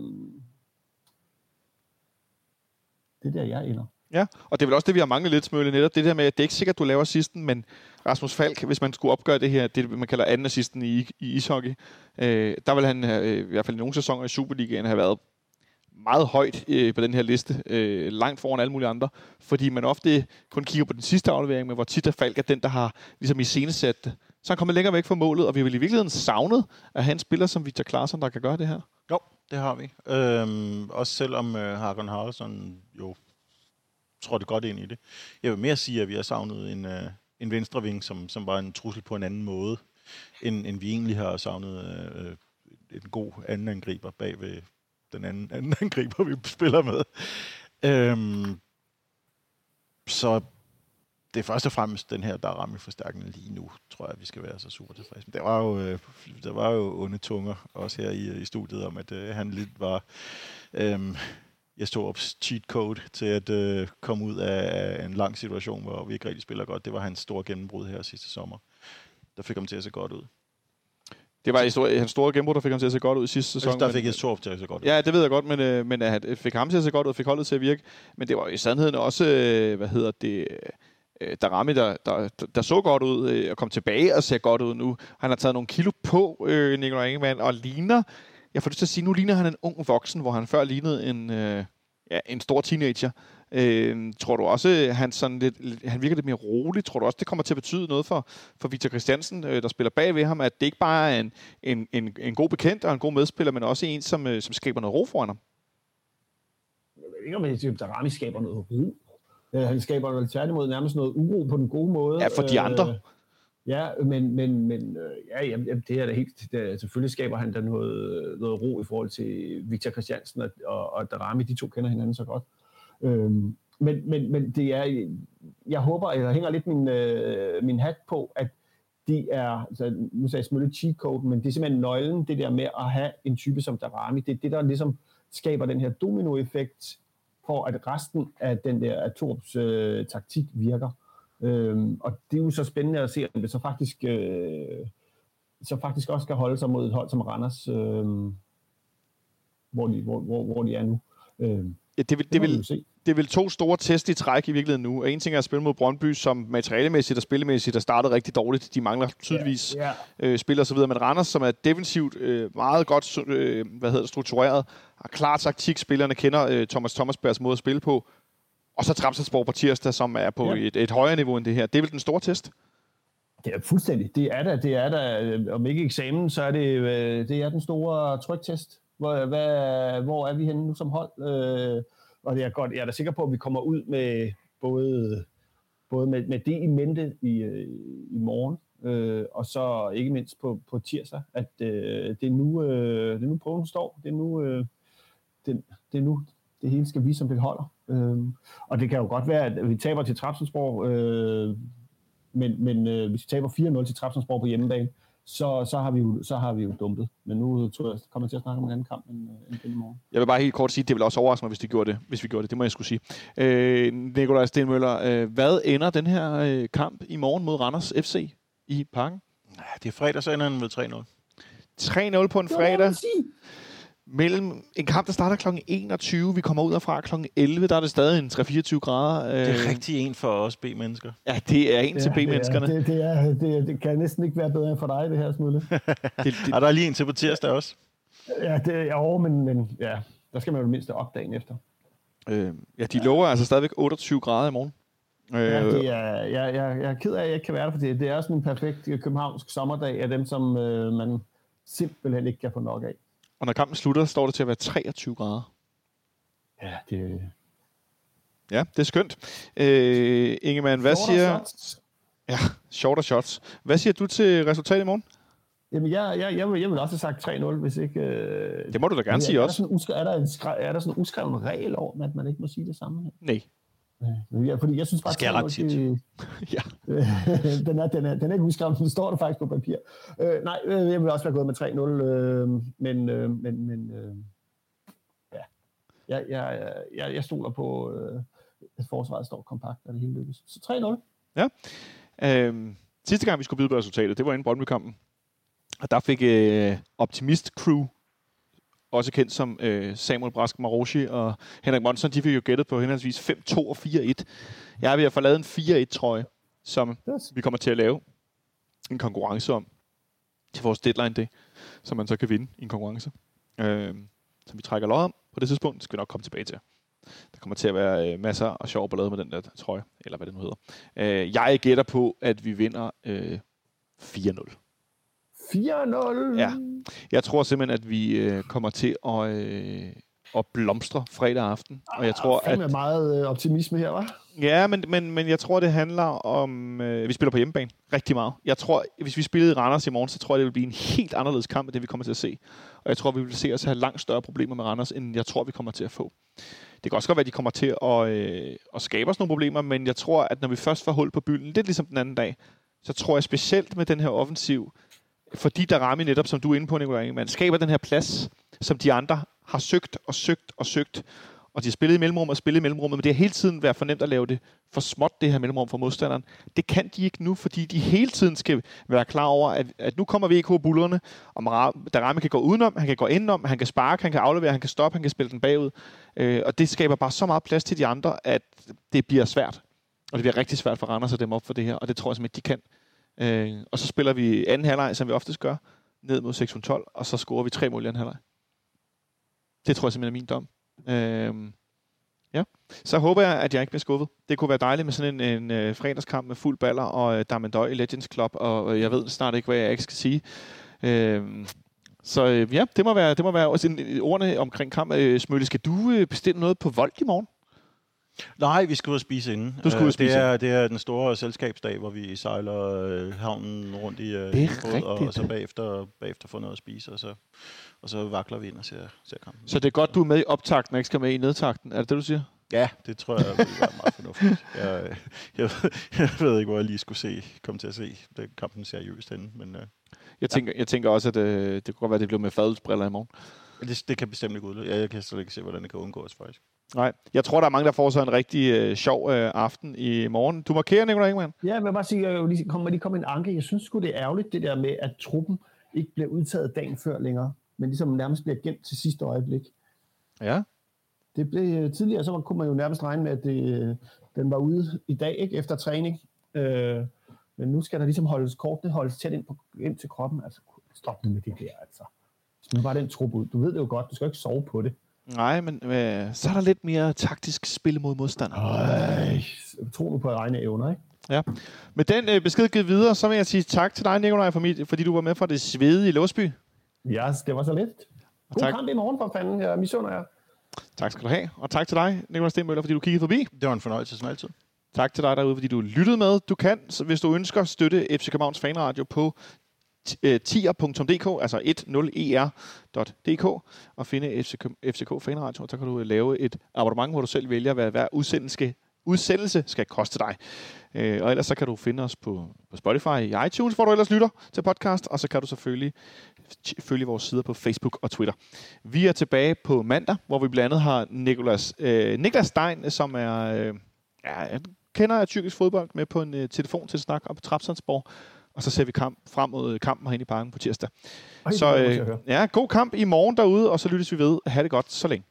det er der, jeg ender. Ja, og det er vel også det, vi har manglet lidt, Smølle, netop det der med, at det er ikke sikkert, at du laver sidsten, men Rasmus Falk, hvis man skulle opgøre det her, det man kalder anden assisten i, i ishockey, øh, der vil han øh, i hvert fald i nogle sæsoner i Superligaen have været meget højt øh, på den her liste, øh, langt foran alle mulige andre, fordi man ofte kun kigger på den sidste aflevering, men hvor tit er Falk er den, der har ligesom i scenesat det. Så han kommer længere væk fra målet, og vi har vel i virkeligheden savnet at have en spiller som Victor Klaarsson, der kan gøre det her. Jo, det har vi. Øhm, også selvom øh, Hakan Haraldsson jo trådte godt ind i det. Jeg vil mere sige, at vi har savnet en, øh, en venstreving, som, som var en trussel på en anden måde, end, end vi egentlig har savnet øh, en god anden angriber bag ved den anden, anden angriber, vi spiller med. Øhm, så det er først og fremmest den her, der er ramme forstærkende lige nu, tror jeg, vi skal være så super tilfredse. Der var jo, øh, der var jo onde tunger også her i, øh, i studiet om, at øh, han lidt var øh, Jes cheat code til at øh, komme ud af en lang situation, hvor vi ikke rigtig spiller godt. Det var hans store gennembrud her sidste sommer. Der fik ham til at se godt ud. Det var historie, hans store gennembrud, der fik ham til at se godt ud i sidste sæson. Der fik Jes Torp til at se godt ud. Ja, det ved jeg godt, men, øh, men at fik ham til at se godt ud, fik holdet til at virke. Men det var i sandheden også, øh, hvad hedder det, øh, Darami, der, der, der så godt ud øh, og kom tilbage og ser godt ud nu. Han har taget nogle kilo på, øh, Nikolaj Ingemann, og ligner jeg får lyst til at sige, nu ligner han en ung voksen, hvor han før lignede en, øh, ja, en stor teenager. Øh, tror du også, han, sådan lidt, han virker lidt mere rolig? Tror du også, det kommer til at betyde noget for, for Victor Christiansen, øh, der spiller bag ved ham, at det ikke bare er en, en, en, en god bekendt og en god medspiller, men også en, som, øh, som skaber noget ro foran ham? Jeg ved ikke, om siger, Darami skaber noget ro. Øh, han skaber vel tværtimod nærmest noget uro på den gode måde. Ja, for de andre. Øh, Ja, men, men, men øh, ja, jamen, det er da helt... Det, selvfølgelig skaber han da noget, noget ro i forhold til Victor Christiansen og, og, og Darami. De to kender hinanden så godt. Øhm, men, men, men det er... Jeg håber, jeg hænger lidt min, øh, min hat på, at de er, altså, nu sagde jeg selvfølgelig cheat code, men det er simpelthen nøglen, det der med at have en type som Darami. Det er det, der ligesom skaber den her dominoeffekt, for at resten af den der Atorbs øh, taktik virker. Øhm, og det er jo så spændende at se, om det så faktisk, øh, så faktisk også skal holde sig mod et hold som Randers, øh, hvor, de, hvor, hvor, hvor de er nu. Øh, Ja, det, vil, det, det, vil, se. det vel to store test i træk i virkeligheden nu. Og en ting er at spille mod Brøndby, som materialemæssigt og spillemæssigt er startet rigtig dårligt. De mangler tydeligvis Ja, øh, spillere osv. Men Randers, som er defensivt øh, meget godt øh, hvad hedder det, struktureret, har klar taktik. Spillerne kender øh, Thomas Thomasbergs måde at spille på. Og så Trapselsborg på tirsdag, som er på Ja. et, et højere niveau end det her. Det er vel den store test? Det er fuldstændig. Det er da, det er da, øh, om ikke eksamen, så er det, øh, det er den store tryktest. Hvor, hvad, hvor er vi henne nu som hold? Øh, og det er godt, jeg er da sikker på, at vi kommer ud med både, både med, med det i mente i, øh, i morgen, øh, og så ikke mindst på, på tirsdag, at øh, det, er nu, øh, det er nu prøven står. Det er nu, øh, det, det er nu det hele skal vise, som det Øh, og det kan jo godt være, at vi taber til Trapsensborg, øh, men, men øh, hvis vi taber 4-0 til Trapsensborg på hjemmebane, så, så, har vi jo, så har vi jo dumpet. Men nu tror jeg, kommer jeg til at snakke om en anden kamp end, øh, end den i morgen. Jeg vil bare helt kort sige, at det vil også overraske mig, hvis, de gjorde det, hvis vi gjorde det. Det må jeg skulle sige. Øh, Nikolaj Stenmøller, øh, hvad ender den her øh, kamp i morgen mod Randers FC i parken? Det er fredag, så ender den med 3-0. 3-0 på en fredag. Mellem en kamp, der starter kl. 21. Vi kommer ud herfra kl. 11. Der er det stadig en 3-24 grader. Øh, Det er rigtig en for os B-mennesker. Ja, det er en til B-menneskerne. Det, det, er, det, er, det kan næsten ikke være bedre end for dig, det her smule. Det, det, Og der er lige en til på tirsdag også. ja, det er jo, men, men ja, der skal man jo mindst op dagen efter. øh, ja, de lover altså stadigvæk 28 grader i morgen. Øh, Ja, det er, jeg, jeg, jeg er ked af, at jeg ikke kan være der, for det, det er sådan en perfekt øh, københavnsk sommerdag af dem, som øh, man simpelthen ikke kan få nok af. Og når kampen slutter, står det til at være 23 grader. Ja, det Ja, det er skønt. Øh, Ingemann, hvad Shorter siger... shots. Ja, shorter shots. Hvad siger du til resultatet i morgen? Jamen, jeg, jeg, jeg, vil, jeg vil også have sagt 3-0, hvis ikke... Øh, Det må du da gerne sige er, også. Der sådan, er, der en er der sådan en uskreven regel om, at man ikke må sige det samme? Nej. Ja, fordi jeg synes bare, Det sker ret tit. det- Ja. den, er, den, er, den er ikke udskrevet, den står der faktisk på papir. Øh, nej, øh, jeg vil også være gået med 3-0, øh, men, øh, men, men øh, ja. Jeg, jeg, jeg, jeg stoler på, øh, at forsvaret står kompakt, og det hele lykkes. Så 3-0. Øhm, sidste gang, vi skulle byde på resultatet, det var inden Brøndby-kampen. Og der fik øh, Optimist Crew, også kendt som øh, Samuel Brask Maroshi og Henrik Monson, de fik jo gættet på henholdsvis 5-2 og 4-1. Jeg er ved at få lavet en 4-1-trøje, som Yes. vi kommer til at lave en konkurrence om til vores deadline day, som man så kan vinde i en konkurrence. Øh, som vi trækker lod om på det tidspunkt, det skal vi nok komme tilbage til. Der kommer til at være øh, masser af sjov ballade med den der trøje, eller hvad det nu hedder. Øh, jeg gætter på, at vi vinder øh, 4-0. 4-0. Ja. Jeg tror simpelthen, at vi øh, kommer til at, øh, at blomstre fredag aften. Og jeg tror, Fandme at... meget øh, optimisme her, var. Ja, men, men, men jeg tror, det handler om... Øh, vi spiller på hjemmebane rigtig meget. Jeg tror, hvis vi spillede i Randers i morgen, så tror jeg, det vil blive en helt anderledes kamp, end det vi kommer til at se. Og jeg tror, vi vil se os have langt større problemer med Randers, end jeg tror, vi kommer til at få. Det kan også godt være, at de kommer til at, øh, at skabe os nogle problemer, men jeg tror, at når vi først får hul på bylden, lidt ligesom den anden dag, så tror jeg specielt med den her offensiv, fordi der rammer netop, som du er inde på, Nicolai man skaber den her plads, som de andre har søgt og søgt og søgt, og de har spillet i mellemrum og spillet i mellemrummet, men det har hele tiden været for nemt at lave det for småt, det her mellemrum for modstanderen. Det kan de ikke nu, fordi de hele tiden skal være klar over, at, at nu kommer VK bullerne, og Darami kan gå udenom, han kan gå indenom, han kan sparke, han kan aflevere, han kan stoppe, han kan spille den bagud. Øh, og det skaber bare så meget plads til de andre, at det bliver svært. Og det bliver rigtig svært for Randers at dem op for det her, og det tror jeg simpelthen, de kan. Øh, og så spiller vi anden halvleg, som vi oftest gør, ned mod 612, og så scorer vi tre mål i anden halvleg. Det tror jeg simpelthen er min dom. Øh, ja. Så håber jeg, at jeg ikke bliver skuffet. Det kunne være dejligt med sådan en, en øh, fredagskamp med fuld baller og øh, Damendøj i Legends Club, og øh, jeg ved snart ikke, hvad jeg ikke skal sige. Øh, så øh, ja, det må være, det må være også en, øh, ordene omkring kamp. Øh, Smølle, skal du øh, bestille noget på Vold i morgen? Nej, vi skal ud og spise inden. Du skal ud og Øh, spise det er, det er den store selskabsdag, hvor vi sejler øh, havnen rundt i, øh, Det er og, og så bagefter, bagefter får noget at spise, og så, og så vakler vi ind og ser, ser kampen. Så det er godt, du er med i optakten, og ikke skal med i nedtakten. Er det det, du siger? Ja, det tror jeg vil være meget fornuftigt. Jeg, jeg, jeg ved ikke, hvor jeg lige skulle se, komme til at se den kampen seriøst henne, men øh, Jeg tænker, jeg tænker også, at øh, det kunne godt være, at det blev med fadelsbriller i morgen. det, det kan bestemt ikke udløse. Jeg, jeg kan slet ikke se, hvordan det kan undgås, faktisk. Nej, jeg tror, der er mange, der får sig en rigtig øh, sjov øh, aften i morgen. Du markerer, Nicolai Ingemann. Ja, jeg vil bare sige, jeg lige komme, lige komme en anke. Jeg synes sgu, det er ærgerligt, det der med, at truppen ikke bliver udtaget dagen før længere, men ligesom nærmest bliver gemt til sidste øjeblik. Ja. Det blev tidligere, så kunne man jo nærmest regne med, at det, øh, den var ude i dag, ikke efter træning. Øh, men nu skal der ligesom holdes kortene holdes tæt ind, på, ind til kroppen. Altså, stop nu med det der, altså. Nu bare den trup ud. Du ved det jo godt, du skal ikke sove på det. Nej, men øh, så er der lidt mere taktisk spil mod modstander. Ej, tro nu på egne evner, ikke? Ja. Med den øh, besked givet videre, så vil jeg sige tak til dig, Nicolaj, for mit, fordi du var med fra det svedige Låsby. Ja, det var så lidt. God tak. kamp i morgen, for fanden. Jeg misunder jer. Tak skal du have. Og tak til dig, Nicolaj Stenmøller, fordi du kiggede forbi. Det var en fornøjelse som altid. Tak til dig derude, fordi du lyttede med. Du kan, så hvis du ønsker, støtte FC Københavns Fanradio på Øh, tier.dk, altså 10er.dk, og finde FCK, FCK Fanradio. Og så kan du øh, lave et abonnement, hvor du selv vælger, hvad hver udsendelse, udsendelse skal koste dig. Øh, og ellers så kan du finde os på, på Spotify i iTunes, hvor du ellers lytter til podcast, og så kan du selvfølgelig følge vores sider på Facebook og Twitter. Vi er tilbage på mandag, hvor vi blandt andet har Nikolas, øh, Niklas Stein, som er... Øh, ja, kender jeg tyrkisk fodbold med på en øh, telefon til snak op på Trapsandsborg. Og så ser vi kamp frem mod kampen herinde i parken på tirsdag. Ej, så øh, ja, god kamp i morgen derude, og så lyttes vi ved. Ha' det godt så længe.